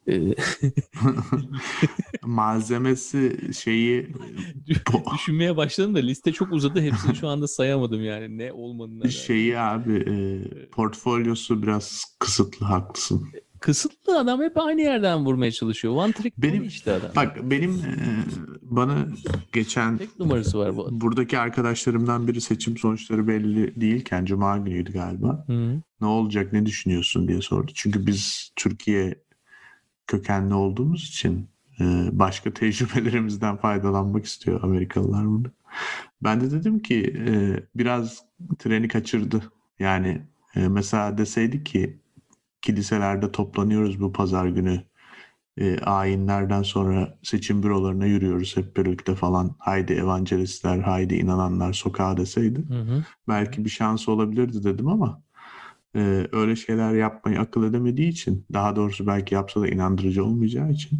Malzemesi şeyi düşünmeye başladım da liste çok uzadı. Hepsini şu anda sayamadım yani ne olmadığına. dair. şeyi abi e, portfolyosu biraz kısıtlı haklısın. Kısıtlı adam hep aynı yerden vurmaya çalışıyor. One trick Benim- işte adam. Bak benim e, bana geçen Tek numarası var bu. buradaki arkadaşlarımdan biri seçim sonuçları belli değilken Cuma günüydü galiba. Hı. Ne olacak ne düşünüyorsun diye sordu. Çünkü biz Türkiye kökenli olduğumuz için e, başka tecrübelerimizden faydalanmak istiyor Amerikalılar burada. Ben de dedim ki e, biraz treni kaçırdı. Yani e, mesela deseydi ki kiliselerde toplanıyoruz bu pazar günü. E, ayinlerden sonra seçim bürolarına yürüyoruz hep birlikte falan. Haydi evangelistler, haydi inananlar sokağa deseydi Hı hı. belki bir şansı olabilirdi dedim ama e, öyle şeyler yapmayı akıl edemediği için daha doğrusu belki yapsa da inandırıcı olmayacağı için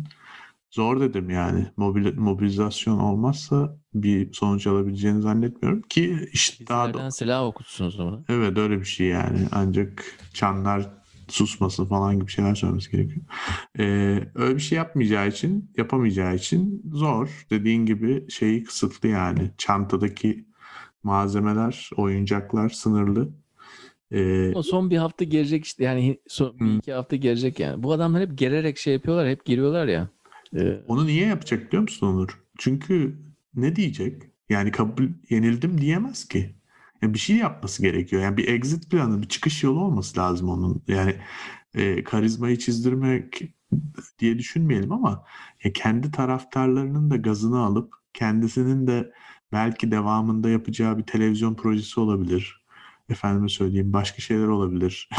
zor dedim yani Mobil, mobilizasyon olmazsa bir sonuç alabileceğini zannetmiyorum ki işte daha da selam okutsunuz ona. evet öyle bir şey yani ancak çanlar susmasın falan gibi şeyler söylemesi gerekiyor. Ee, öyle bir şey yapmayacağı için yapamayacağı için zor dediğin gibi şeyi kısıtlı yani çantadaki Malzemeler, oyuncaklar sınırlı. Ee, O son bir hafta gelecek işte yani son bir iki hafta gelecek yani. Bu adamlar hep gererek şey yapıyorlar, hep giriyorlar ya. Ee, onu niye yapacak biliyor musun Onur? Çünkü ne diyecek? Yani kabul yenildim diyemez ki. Yani bir şey yapması gerekiyor. Yani bir exit planı, bir çıkış yolu olması lazım onun. Yani e, karizmayı çizdirmek diye düşünmeyelim ama ya kendi taraftarlarının da gazını alıp kendisinin de belki devamında yapacağı bir televizyon projesi olabilir. Efendime söyleyeyim başka şeyler olabilir.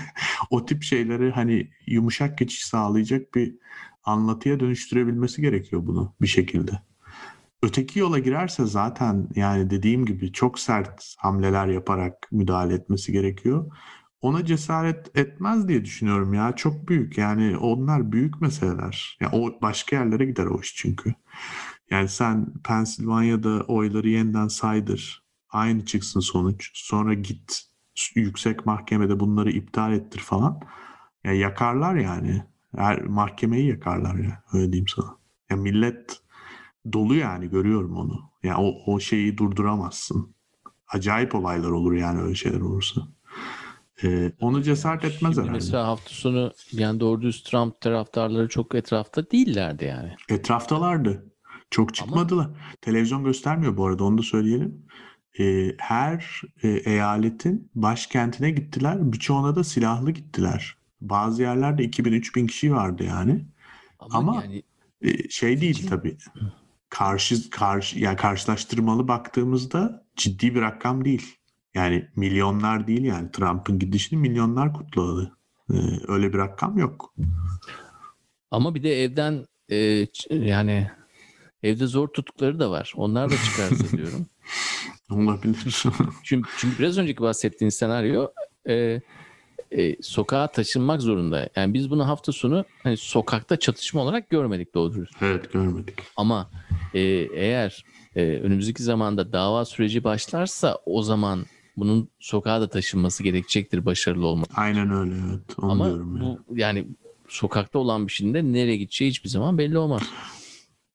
o tip şeyleri hani yumuşak geçiş sağlayacak bir anlatıya dönüştürebilmesi gerekiyor bunu bir şekilde. Öteki yola girerse zaten yani dediğim gibi çok sert hamleler yaparak müdahale etmesi gerekiyor. Ona cesaret etmez diye düşünüyorum ya. Çok büyük yani onlar büyük meseleler. Ya o başka yerlere gider o iş çünkü. Yani sen Pensilvanya'da oyları yeniden saydır. Aynı çıksın sonuç. Sonra git yüksek mahkemede bunları iptal ettir falan. Ya yakarlar yani. Her mahkemeyi yakarlar ya. Öyle diyeyim sana. Ya millet dolu yani görüyorum onu. Yani o, o şeyi durduramazsın. Acayip olaylar olur yani öyle şeyler olursa. Ee, onu cesaret etmez şimdi herhalde. mesela hafta sonu yani doğru düz Trump taraftarları çok etrafta değillerdi yani. Etraftalardı. Çok çıkmadılar. Televizyon göstermiyor bu arada onu da söyleyelim. Ee, her e, eyaletin başkentine gittiler. Birçoğuna da silahlı gittiler. Bazı yerlerde 2000-3000 kişi vardı yani. Ama, Ama- yani Ee, şey değil tabii. Karşı karşı yani karşılaştırmalı baktığımızda ciddi bir rakam değil. Yani milyonlar değil yani Trump'ın gidişini milyonlar kutladı. Ee, öyle bir rakam yok. ama bir de evden e, yani evde zor tuttukları da var. Onlar da çıkarsa diyorum. Olabilir. Çünkü, çünkü biraz önceki bahsettiğin senaryo e, e, sokağa taşınmak zorunda. Yani biz bunu hafta sonu hani sokakta çatışma olarak görmedik doğru dürüst. evet görmedik. Ama e, eğer e, önümüzdeki zamanda dava süreci başlarsa o zaman bunun sokağa da taşınması gerekecektir başarılı olmak. Aynen öyle evet. Onu Ama diyorum ya. bu yani sokakta olan bir şeyin de nereye gideceği hiçbir zaman belli olmaz.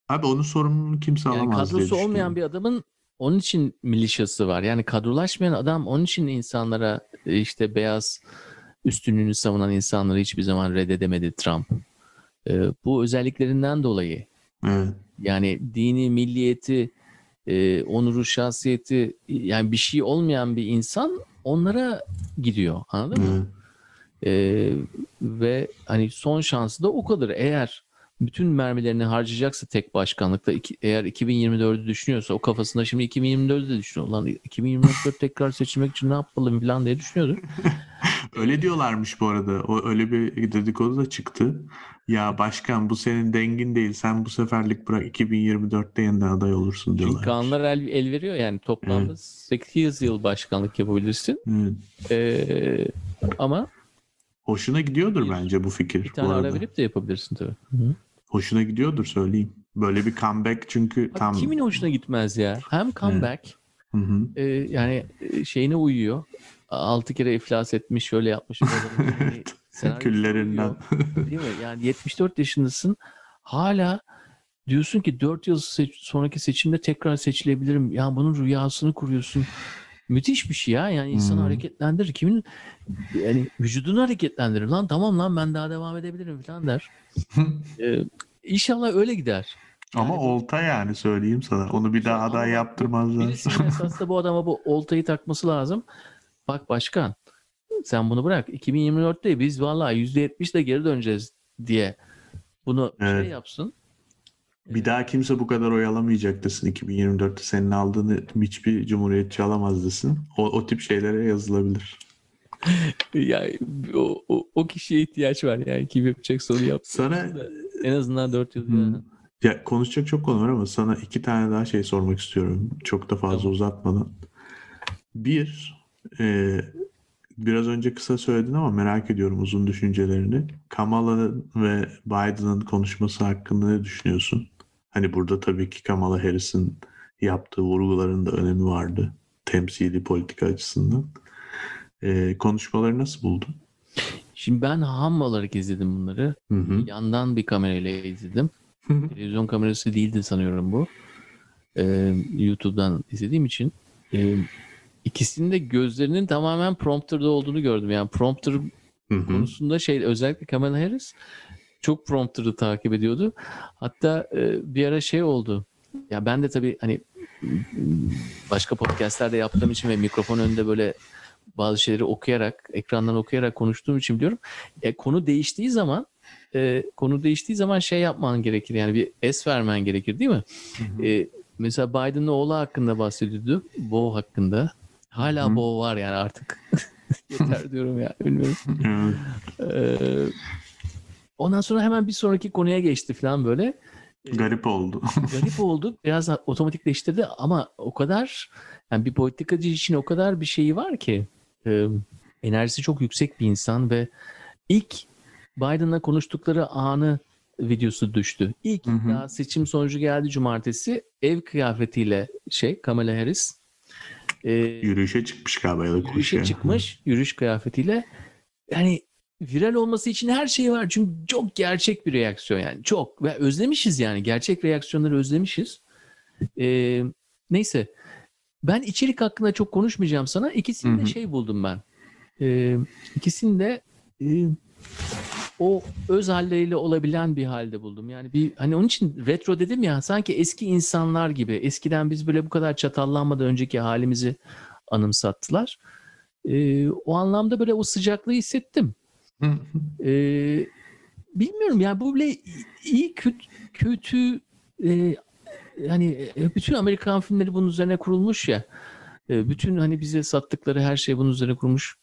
Abi onun sorumluluğunu kimse Yani alamaz kadrosu olmayan bir adamın onun için milişası var. Yani kadrolaşmayan adam onun için insanlara e, işte beyaz üstünlüğünü savunan insanları hiçbir zaman reddedemedi Trump. E, bu özelliklerinden dolayı Evet. yani dini, milliyeti, e, onuru, şahsiyeti yani bir şey olmayan bir insan onlara gidiyor. Anladın mı? evet. Ee, ve hani son şansı da o kadar. Eğer bütün mermilerini harcayacaksa tek başkanlıkta iki- eğer 2024'ü düşünüyorsa o kafasında şimdi 2024'ü de düşünüyor. Lan 2024 tekrar seçilmek için ne yapalım falan diye düşünüyordu. Öyle diyorlarmış bu arada. O öyle bir dedikodu da çıktı. Ya başkan bu senin dengin değil. Sen bu seferlik bırak 2024'te yeniden aday olursun diyorlar. kanunlar el, el veriyor yani toplamda 8 yıl başkanlık yapabilirsin. Evet. Ee, ama Hoşuna gidiyordur Bir- bence bu fikir bir bu tane ara arada. verip de yapabilirsin tabii. Hı. Hoşuna gidiyordur söyleyeyim. Böyle bir comeback çünkü Abi tam Kimin hoşuna gitmez ya? Hem comeback Hı hı. e, yani e, şeyine uyuyor. Altı kere iflas etmiş, şöyle yapmış. Yani küllerinden. uyuyor, Değil mi? Yani 74 yaşındasın. Hala diyorsun ki 4 yıl seç- sonraki seçimde tekrar seçilebilirim. Ya bunun rüyasını kuruyorsun. Müthiş bir şey ya. Yani insanı Hmm. hareketlendirir. Kimin yani vücudunu hareketlendirir. Lan tamam lan ben daha devam edebilirim falan der. ee, inşallah öyle gider. Ama Yani olta yani söyleyeyim sana. Onu bir daha aday yaptırmazlar. Birisinin esas da bu adama bu oltayı takması lazım. Bak başkan sen bunu bırak. 2024'te biz vallahi %70 de geri döneceğiz diye bunu şey Evet. yapsın. Bir daha kimse bu kadar oyalamayacak desin. 2024'te senin aldığını hiçbir cumhuriyetçi alamaz desin. O, o tip şeylere yazılabilir. Yani o, o, o kişiye ihtiyaç var yani kim yapacaksa onu yapsın. Sana En azından 4 yıl Hmm. yani. ya konuşacak çok konu var ama sana iki tane daha şey sormak istiyorum. Çok da fazla Tamam. uzatmadan. Bir, e, biraz önce kısa söyledin ama merak ediyorum uzun düşüncelerini. Kamala ve Biden'ın konuşması hakkında ne düşünüyorsun? Hani burada tabii ki Kamala Harris'in yaptığı vurguların da önemi vardı. Temsili politika açısından. E, konuşmaları nasıl buldun? Şimdi ben ham olarak izledim bunları. Hı hı. Yandan bir kamerayla izledim. Televizyon kamerası değildi sanıyorum bu. Ee, YouTube'dan izlediğim için. e, ikisinin de gözlerinin tamamen prompter'da olduğunu gördüm. Yani prompter Hı hı. konusunda şey özellikle Kamala Harris çok prompter'ı takip ediyordu. Hatta e, bir ara şey oldu. Ya ben de tabii hani başka podcastlerde yaptığım için ve mikrofon önünde böyle bazı şeyleri okuyarak, ekrandan okuyarak konuştuğum için biliyorum. E, konu değiştiği zaman e, konu değiştiği zaman şey yapman gerekir. Yani bir es vermen gerekir değil mi? E, mesela Biden'ın oğlu hakkında bahsediyordu. Bo hakkında. Hala Hı. Bo var yani artık. Yeter diyorum ya. Bilmiyorum. Ee, ondan sonra hemen bir sonraki konuya geçti falan böyle. Garip oldu. Garip oldu. Biraz otomatikleştirdi ama o kadar yani bir politikacı için o kadar bir şeyi var ki e, enerjisi çok yüksek bir insan ve ilk Biden'la konuştukları anı videosu düştü. İlk Hı hı. daha seçim sonucu geldi cumartesi ev kıyafetiyle şey Kamala Harris e, Yürüyüşe çıkmış galiba ya da yürüyüşe koşuya. çıkmış yürüyüş kıyafetiyle yani viral olması için her şey var çünkü çok gerçek bir reaksiyon yani çok ve özlemişiz yani gerçek reaksiyonları özlemişiz Ee, neyse ben içerik hakkında çok konuşmayacağım sana ikisini Hı de hı. şey buldum ben ee, ikisini de e, o öz halleriyle olabilen bir halde buldum. Yani bir hani onun için retro dedim ya sanki eski insanlar gibi. Eskiden biz böyle bu kadar çatallanmadan önceki halimizi anımsattılar. Ee, o anlamda böyle o sıcaklığı hissettim. Ee, bilmiyorum yani bu böyle iyi kötü, kötü e, hani e, bütün Amerikan filmleri bunun üzerine kurulmuş ya. E, bütün hani bize sattıkları her şey bunun üzerine kurulmuş.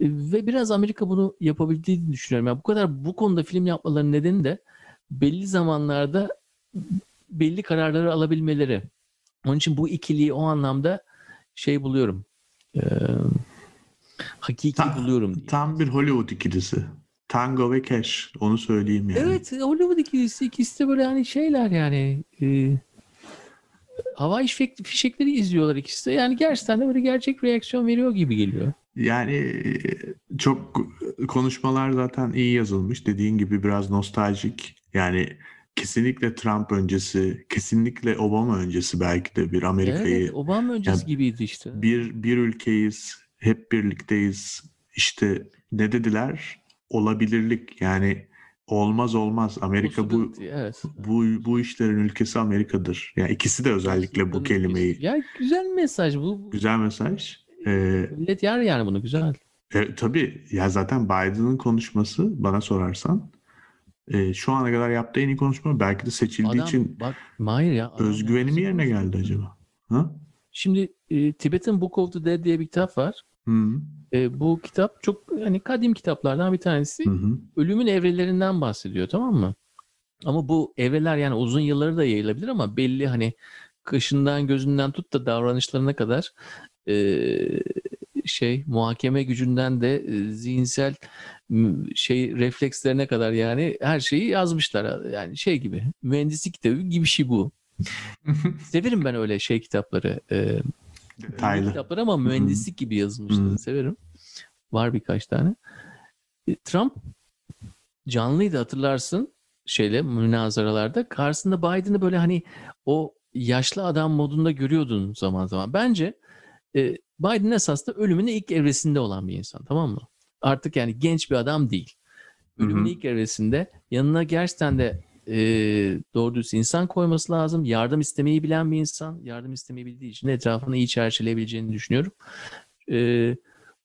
E, ve biraz Amerika bunu yapabildiğini düşünüyorum. Yani bu kadar bu konuda film yapmalarının nedeni de belli zamanlarda belli kararları alabilmeleri. Onun için bu ikiliyi o anlamda şey buluyorum. E, hakiki Ta- buluyorum. diyeyim. Tam bir Hollywood ikilisi. Tango ve Cash. Onu söyleyeyim yani. Evet Hollywood ikilisi ikisi de böyle hani şeyler yani e, hava fişek, fişekleri izliyorlar ikisi de. Yani gerçekten de böyle gerçek reaksiyon veriyor gibi geliyor. Yani e, çok konuşmalar zaten iyi yazılmış. Dediğin gibi biraz nostaljik. Yani kesinlikle Trump öncesi, kesinlikle Obama öncesi belki de bir Amerika'yı Evet Obama öncesi Ya- gibiydi işte. bir bir ülkeyiz, hep birlikteyiz. İşte ne dediler? Olabilirlik yani olmaz olmaz. Amerika bu evet. bu bu işlerin ülkesi Amerika'dır. Yani ikisi de özellikle bu kelimeyi Ya güzel mesaj bu. güzel mesaj. Ee, Millet yer yani bunu güzel. E, tabii ya zaten Biden'ın konuşması bana sorarsan e, şu ana kadar yaptığı en iyi konuşma belki de seçildiği Adam için bak Mahir ya. adam özgüveni nasıl mi yerine geldi acaba? Ha? Şimdi e, Tibetan Book of the Dead diye bir kitap var. Hı E, bu kitap çok hani kadim kitaplardan bir tanesi. hı. hı. ölümün evrelerinden bahsediyor tamam mı? Ama bu evreler yani uzun yılları da yayılabilir ama belli hani kaşından gözünden tut da davranışlarına kadar e, şey muhakeme gücünden de e, zihinsel şey reflekslerine kadar yani her şeyi yazmışlar. Yani şey gibi mühendislik kitabı gibi bir şey bu. Severim ben öyle şey kitapları. E, Öyle Detaylı. kitaplar ama mühendislik gibi yazılmışları Hı. severim. Var birkaç tane. E, Trump canlıydı hatırlarsın şeyle münazaralarda. Karşısında Biden'ı böyle hani o yaşlı adam modunda görüyordun zaman zaman. Bence e, Biden esas da ölümün ilk evresinde olan bir insan tamam mı? Artık yani genç bir adam değil. Ölümün ilk evresinde yanına gerçekten de e, doğru dürüst insan koyması lazım. Yardım istemeyi bilen bir insan. Yardım istemeyi bildiği için etrafını iyi çerçeveleyebileceğini düşünüyorum. E,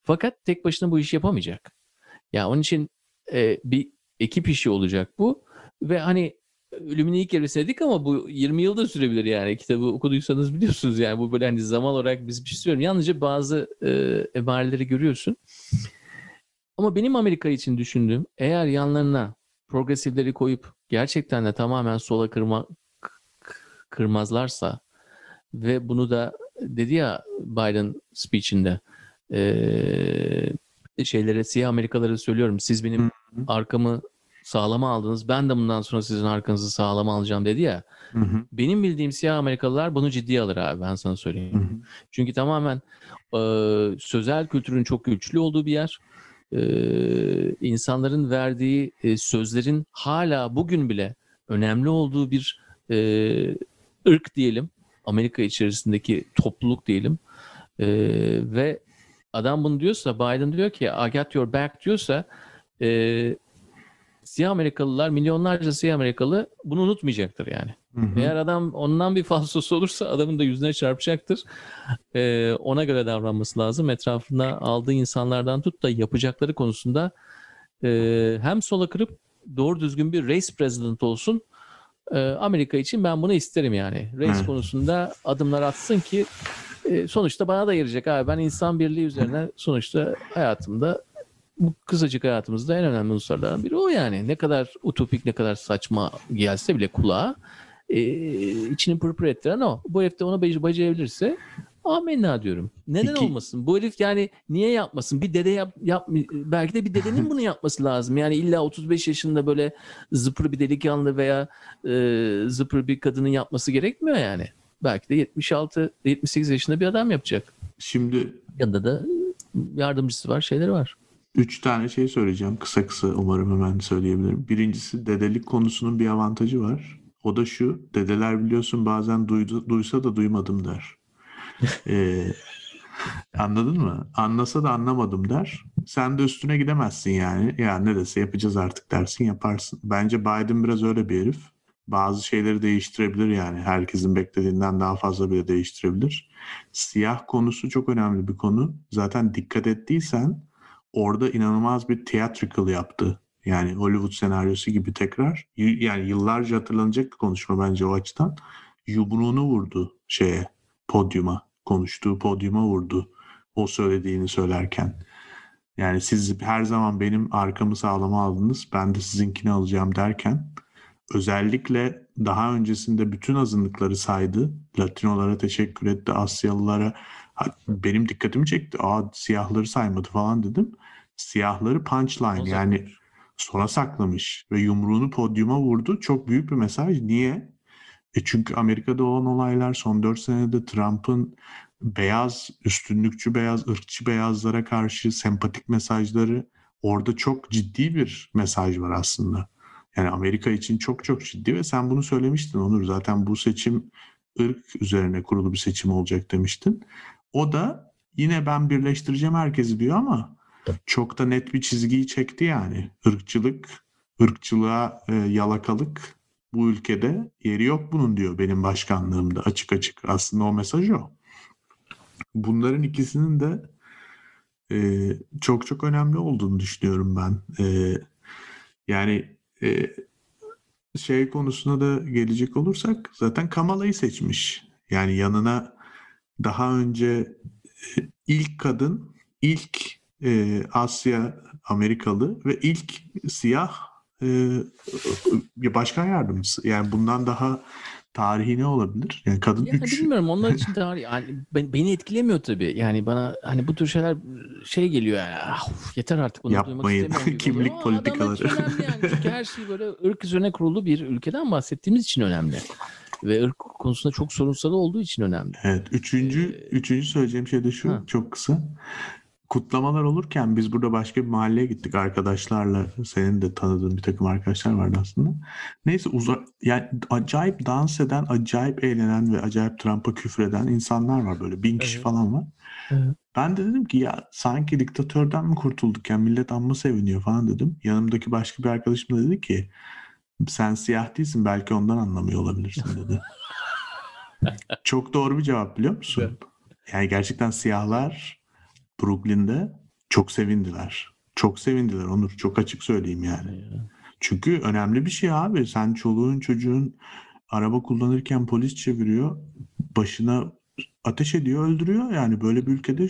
fakat tek başına bu işi yapamayacak. Ya onun için e, bir ekip işi olacak bu. Ve hani ölümün ilk evresine ama bu 20 yılda sürebilir yani. Kitabı okuduysanız biliyorsunuz yani bu böyle hani zaman olarak biz bir şey söylüyorum. Yalnızca bazı e, emareleri görüyorsun. Ama benim Amerika için düşündüğüm eğer yanlarına progresifleri koyup gerçekten de tamamen sola kırma, kırmazlarsa ve bunu da dedi ya Biden speech'inde eee şeylere siyah Amerikalara söylüyorum siz benim Hı arkamı sağlama aldınız ben de bundan sonra sizin arkanızı sağlama alacağım dedi ya Hı hı. benim bildiğim siyah Amerikalılar bunu ciddiye alır abi ben sana söyleyeyim. Hı hı. Çünkü tamamen e, sözel kültürün çok güçlü olduğu bir yer. E, insanların verdiği e, sözlerin hala bugün bile önemli olduğu bir e, ırk diyelim. Amerika içerisindeki topluluk diyelim. E, ve adam bunu diyorsa Biden diyor ki I got your back diyorsa e, siyah Amerikalılar milyonlarca siyah Amerikalı bunu unutmayacaktır yani. Hı hı. Eğer adam ondan bir falsosu olursa adamın da yüzüne çarpacaktır. Ee, ona göre davranması lazım. Etrafında aldığı insanlardan tut da yapacakları konusunda e, hem sola kırıp doğru düzgün bir race president olsun. E, Amerika için ben bunu isterim yani. Race evet. konusunda adımlar atsın ki e, sonuçta bana da yarayacak abi. Ben insan birliği üzerine sonuçta hayatımda bu kısacık hayatımızda en önemli unsurlardan biri o yani. Ne kadar utopik, ne kadar saçma gelse bile kulağa e, içini pırpır ettiren o. Bu herif de onu becerabilirse amenna diyorum. Neden Peki. olmasın? Bu herif yani niye yapmasın? Bir dede yap, yap belki de bir dedenin bunu yapması lazım. Yani illa 35 yaşında böyle zıpır bir delikanlı veya e, zıpır bir kadının yapması gerekmiyor yani. Belki de 76 78 yaşında bir adam yapacak. Şimdi yanında da yardımcısı var, şeyleri var. Üç tane şey söyleyeceğim. Kısa kısa umarım hemen söyleyebilirim. Birincisi dedelik konusunun bir avantajı var. O da şu. Dedeler biliyorsun bazen duydu, duysa da duymadım der. ee, anladın mı? Anlasa da anlamadım der. Sen de üstüne gidemezsin yani. Ya ne dese yapacağız artık dersin yaparsın. Bence Biden biraz öyle bir herif. Bazı şeyleri değiştirebilir yani. Herkesin beklediğinden daha fazla bile değiştirebilir. Siyah konusu çok önemli bir konu. Zaten dikkat ettiysen orada inanılmaz bir theatrical yaptı. Yani Hollywood senaryosu gibi tekrar. Yani yıllarca hatırlanacak bir konuşma bence o açıdan. Yumruğunu vurdu şeye, podyuma. Konuştuğu podyuma vurdu. O söylediğini söylerken. Yani siz her zaman benim arkamı sağlama aldınız. Ben de sizinkini alacağım derken özellikle daha öncesinde bütün azınlıkları saydı. Latinolara teşekkür etti. Asyalılara benim dikkatimi çekti. Aa siyahları saymadı falan dedim. Siyahları punchline o yani sona saklamış ve yumruğunu podyuma vurdu. Çok büyük bir mesaj. Niye? E çünkü Amerika'da olan olaylar son 4 senede Trump'ın beyaz, üstünlükçü beyaz, ırkçı beyazlara karşı sempatik mesajları orada çok ciddi bir mesaj var aslında. Yani Amerika için çok çok ciddi ve sen bunu söylemiştin Onur. Zaten bu seçim ırk üzerine kurulu bir seçim olacak demiştin. O da yine ben birleştireceğim herkesi diyor ama çok da net bir çizgiyi çekti yani. Irkçılık, ırkçılığa e, yalakalık bu ülkede yeri yok bunun diyor benim başkanlığımda açık açık. Aslında o mesaj o. Bunların ikisinin de e, çok çok önemli olduğunu düşünüyorum ben. E, yani e, şey konusuna da gelecek olursak zaten Kamala'yı seçmiş. Yani yanına daha önce e, ilk kadın, ilk e, Asya Amerikalı ve ilk siyah e, başkan yardımcısı. Yani bundan daha tarihi ne olabilir? Yani kadın yani üç... Bilmiyorum onlar için tarih yani ben, beni etkilemiyor tabii. Yani bana hani bu tür şeyler şey geliyor yani ah, yeter artık bunu Yapmayın. Kimlik oluyor. politikaları. yani. Çünkü her şey böyle ırk üzerine kurulu bir ülkeden bahsettiğimiz için önemli. Ve ırk konusunda çok sorunsal olduğu için önemli. Evet. Üçüncü, ee, üçüncü söyleyeceğim şey de şu. Ha. Çok kısa kutlamalar olurken biz burada başka bir mahalleye gittik arkadaşlarla. Senin de tanıdığın bir takım arkadaşlar vardı aslında. Neyse uzak yani acayip dans eden, acayip eğlenen ve acayip Trump'a küfreden insanlar var böyle. Bin kişi evet. falan var. Evet. Ben de dedim ki ya sanki diktatörden mi kurtulduk ya millet amma seviniyor falan dedim. Yanımdaki başka bir arkadaşım da dedi ki sen siyah değilsin belki ondan anlamıyor olabilirsin dedi. Çok doğru bir cevap biliyor musun? Evet. Yani gerçekten siyahlar Brooklyn'de çok sevindiler. Çok sevindiler Onur. Çok açık söyleyeyim yani. Çünkü önemli bir şey abi. Sen çoluğun çocuğun araba kullanırken polis çeviriyor. Başına ateş ediyor, öldürüyor. Yani böyle bir ülkede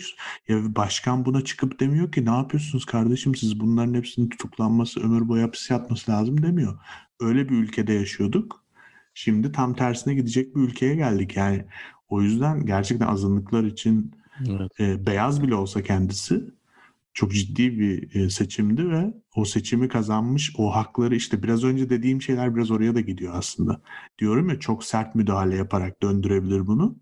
ya başkan buna çıkıp demiyor ki ne yapıyorsunuz kardeşim siz bunların hepsinin tutuklanması, ömür boyu hapis yatması lazım demiyor. Öyle bir ülkede yaşıyorduk. Şimdi tam tersine gidecek bir ülkeye geldik. Yani o yüzden gerçekten azınlıklar için Evet. E, beyaz bile olsa kendisi çok ciddi bir e, seçimdi ve o seçimi kazanmış o hakları işte biraz önce dediğim şeyler biraz oraya da gidiyor aslında. Diyorum ya çok sert müdahale yaparak döndürebilir bunu.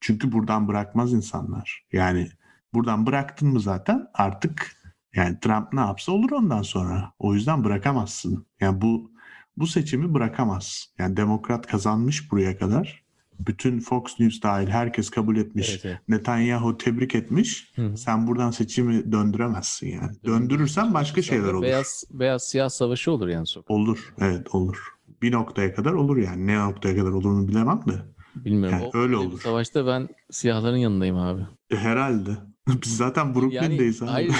Çünkü buradan bırakmaz insanlar. Yani buradan bıraktın mı zaten artık yani Trump ne yapsa olur ondan sonra. O yüzden bırakamazsın. Yani bu bu seçimi bırakamaz. Yani demokrat kazanmış buraya kadar Bütün Fox News dahil herkes kabul etmiş. Evet, evet. Netanyahu tebrik etmiş. Hı hı. Sen buradan seçimi döndüremezsin yani. Döndürürsen başka şeyler olur. Beyaz, beyaz siyah savaşı olur yani sokak. Olur. Evet olur. Bir noktaya kadar olur yani. Ne noktaya kadar olurunu bilemem de. Bilmiyorum. Yani O- öyle olur. Savaşta ben siyahların yanındayım abi. E, herhalde. Biz zaten Brooklyn'deyiz abi. hayır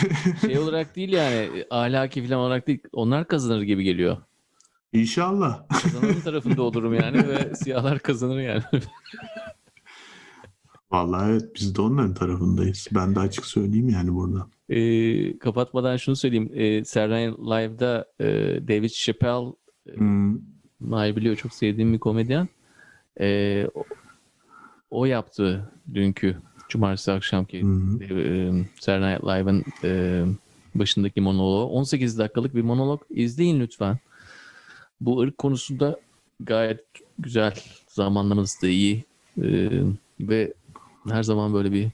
şey olarak değil yani ahlaki falan olarak değil. Onlar kazanır gibi geliyor. İnşallah. Kazananın tarafında olurum yani ve siyahlar kazanır yani. Vallahi evet biz de onların tarafındayız. Ben de açık söyleyeyim yani burada. Ee, kapatmadan şunu söyleyeyim. Ee, Saturday Night Live'da e, David Chappelle Hmm. Mahir biliyor çok sevdiğim bir komedyen. Ee, o, o yaptı dünkü cumartesi akşamki Hı. e, Night Live'ın e, başındaki monoloğu. 18 dakikalık bir monolog. İzleyin lütfen. Bu ırk konusunda gayet güzel. Zamanlaması da iyi. E, ve her zaman böyle bir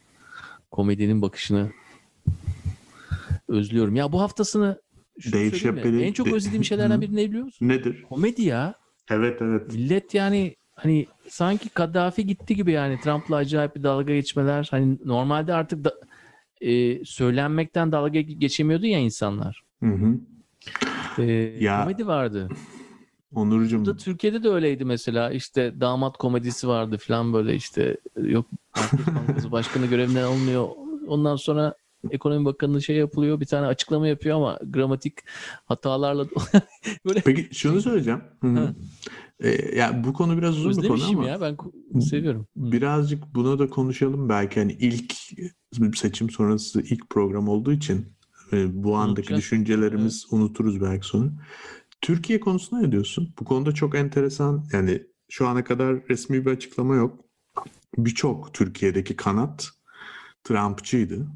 komedinin bakışını özlüyorum. Ya bu haftasını Dave en çok özlediğim şeylerden biri ne biliyor musun? Nedir? Komedi ya. Evet evet. Millet yani hani sanki Kaddafi gitti gibi yani Trump'la acayip bir dalga geçmeler. Hani normalde artık da, e, söylenmekten dalga geçemiyordu ya insanlar. Hı hı. E, Ya- Komedi vardı. Onurcuğum da Türkiye'de de öyleydi mesela. İşte damat komedisi vardı falan böyle işte yok Bankası Başkanı görevinden alınıyor. Ondan sonra Ekonomi Bakanı şey yapılıyor. Bir tane açıklama yapıyor ama gramatik hatalarla böyle Peki şunu söyleyeceğim. Hı hı. Ee, ya bu konu biraz uzun bir konu ama ya ben seviyorum. birazcık buna da konuşalım belki hani ilk seçim sonrası ilk program olduğu için e, bu andaki Unutacağız. düşüncelerimiz unuturuz belki sonra. Türkiye konusunda ne diyorsun? Bu konuda çok enteresan yani şu ana kadar resmi bir açıklama yok. Birçok Türkiye'deki kanat Trumpçıydı.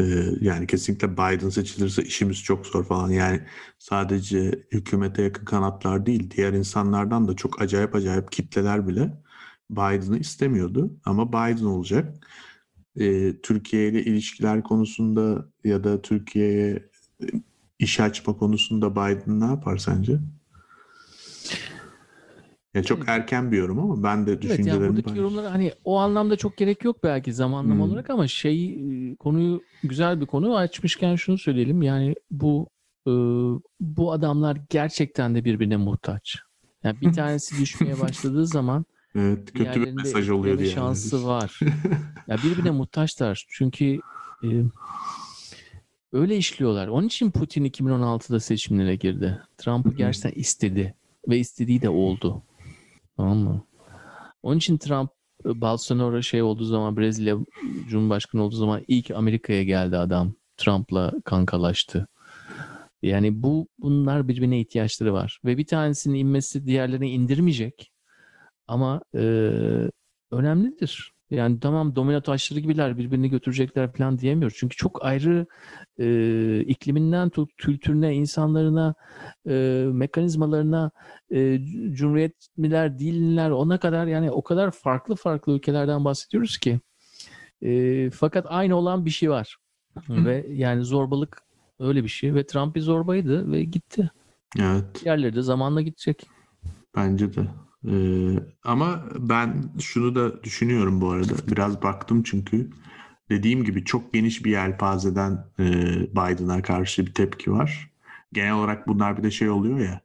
Ee, yani kesinlikle Biden seçilirse işimiz çok zor falan. Yani sadece hükümete yakın kanatlar değil, diğer insanlardan da çok acayip acayip kitleler bile Biden'ı istemiyordu. Ama Biden olacak. Ee, Türkiye ile ilişkiler konusunda ya da Türkiye'ye iş açma konusunda Biden ne yapar sence? Ya çok erken bir yorum ama ben de Evet yani düşüncelerimi buradaki paylaşayım. yorumlara hani o anlamda çok gerek yok belki zamanlama Hmm. olarak ama şey e, konuyu güzel bir konu açmışken şunu söyleyelim yani bu e, bu adamlar gerçekten de birbirine muhtaç. Yani bir tanesi düşmeye başladığı zaman Evet, kötü bir mesaj oluyor diye. şansı var. Ya birbirine muhtaçlar. Çünkü e, öyle işliyorlar. Onun için Putin 2016'da seçimlere girdi. Trump'ı gerçekten istedi ve istediği de oldu. Tamam mı? Onun için Trump e, Bolsonaro şey olduğu zaman Brezilya Cumhurbaşkanı olduğu zaman ilk Amerika'ya geldi adam. Trump'la kankalaştı. Yani bu bunlar birbirine ihtiyaçları var ve bir tanesinin inmesi diğerlerini indirmeyecek. Ama e, önemlidir. Yani tamam domino taşları gibiler birbirini götürecekler falan diyemiyoruz. Çünkü çok ayrı e, ikliminden tut kültürüne, insanlarına, e, mekanizmalarına, e, cumhuriyetliler, diller ona kadar yani o kadar farklı farklı ülkelerden bahsediyoruz ki. E, fakat aynı olan bir şey var. Ve yani zorbalık öyle bir şey ve Trump bir zorbaydı ve gitti. Evet. Diğerleri de zamanla gidecek. Bence de. Ee, ama ben şunu da düşünüyorum bu arada. Biraz baktım çünkü dediğim gibi çok geniş bir yelpazeden e, Biden'a karşı bir tepki var. Genel olarak bunlar bir de şey oluyor ya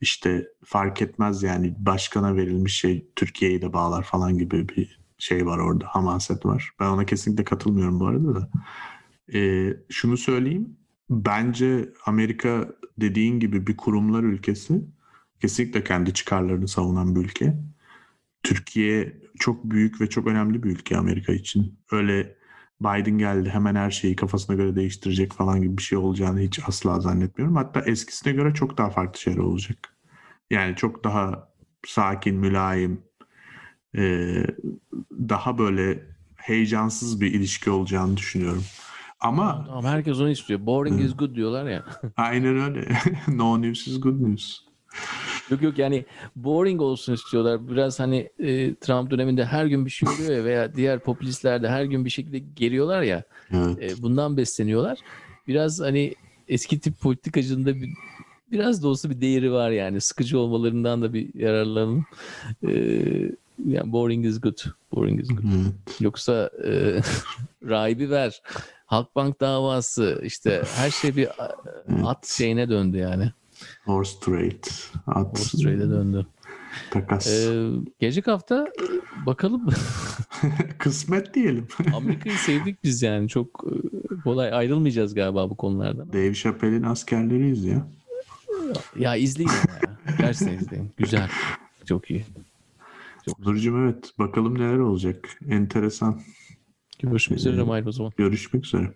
işte fark etmez yani başkana verilmiş şey Türkiye'yi de bağlar falan gibi bir şey var orada. Hamaset var. Ben ona kesinlikle katılmıyorum bu arada da. Ee, şunu söyleyeyim. Bence Amerika dediğin gibi bir kurumlar ülkesi kesinlikle kendi çıkarlarını savunan bir ülke. Türkiye çok büyük ve çok önemli bir ülke Amerika için. Öyle Biden geldi hemen her şeyi kafasına göre değiştirecek falan gibi bir şey olacağını hiç asla zannetmiyorum. Hatta eskisine göre çok daha farklı şeyler olacak. Yani çok daha sakin, mülayim, e, daha böyle heyecansız bir ilişki olacağını düşünüyorum. Ama Tamam herkes onu istiyor. Boring is good diyorlar ya. aynen öyle. no news is good news. Yok yok yani boring olsun istiyorlar. Biraz hani e, Trump döneminde her gün bir şey oluyor ya veya diğer popülistler de her gün bir şekilde geliyorlar ya. Evet. e, bundan besleniyorlar. Biraz hani eski tip politikacının da bir, biraz da olsa bir değeri var yani. Sıkıcı olmalarından da bir yararlanın. E, Yani boring is good. Boring is good. Yoksa e, rahibi ver. Halkbank davası işte her şey bir Evet. at şeyine döndü yani. Horse trade. At Horse trade'e döndü. takas. Ee, gelecek hafta bakalım. Kısmet diyelim. Amerika'yı sevdik biz yani. Çok e, kolay ayrılmayacağız galiba bu konulardan. Dave Chappelle'in askerleriyiz ya. Ya izleyin ama ya. Gerçekten izleyin. Güzel. Çok iyi. Nurcuğum evet. Bakalım neler olacak. Enteresan. Görüşmek üzere Mahir o zaman. Görüşmek üzere.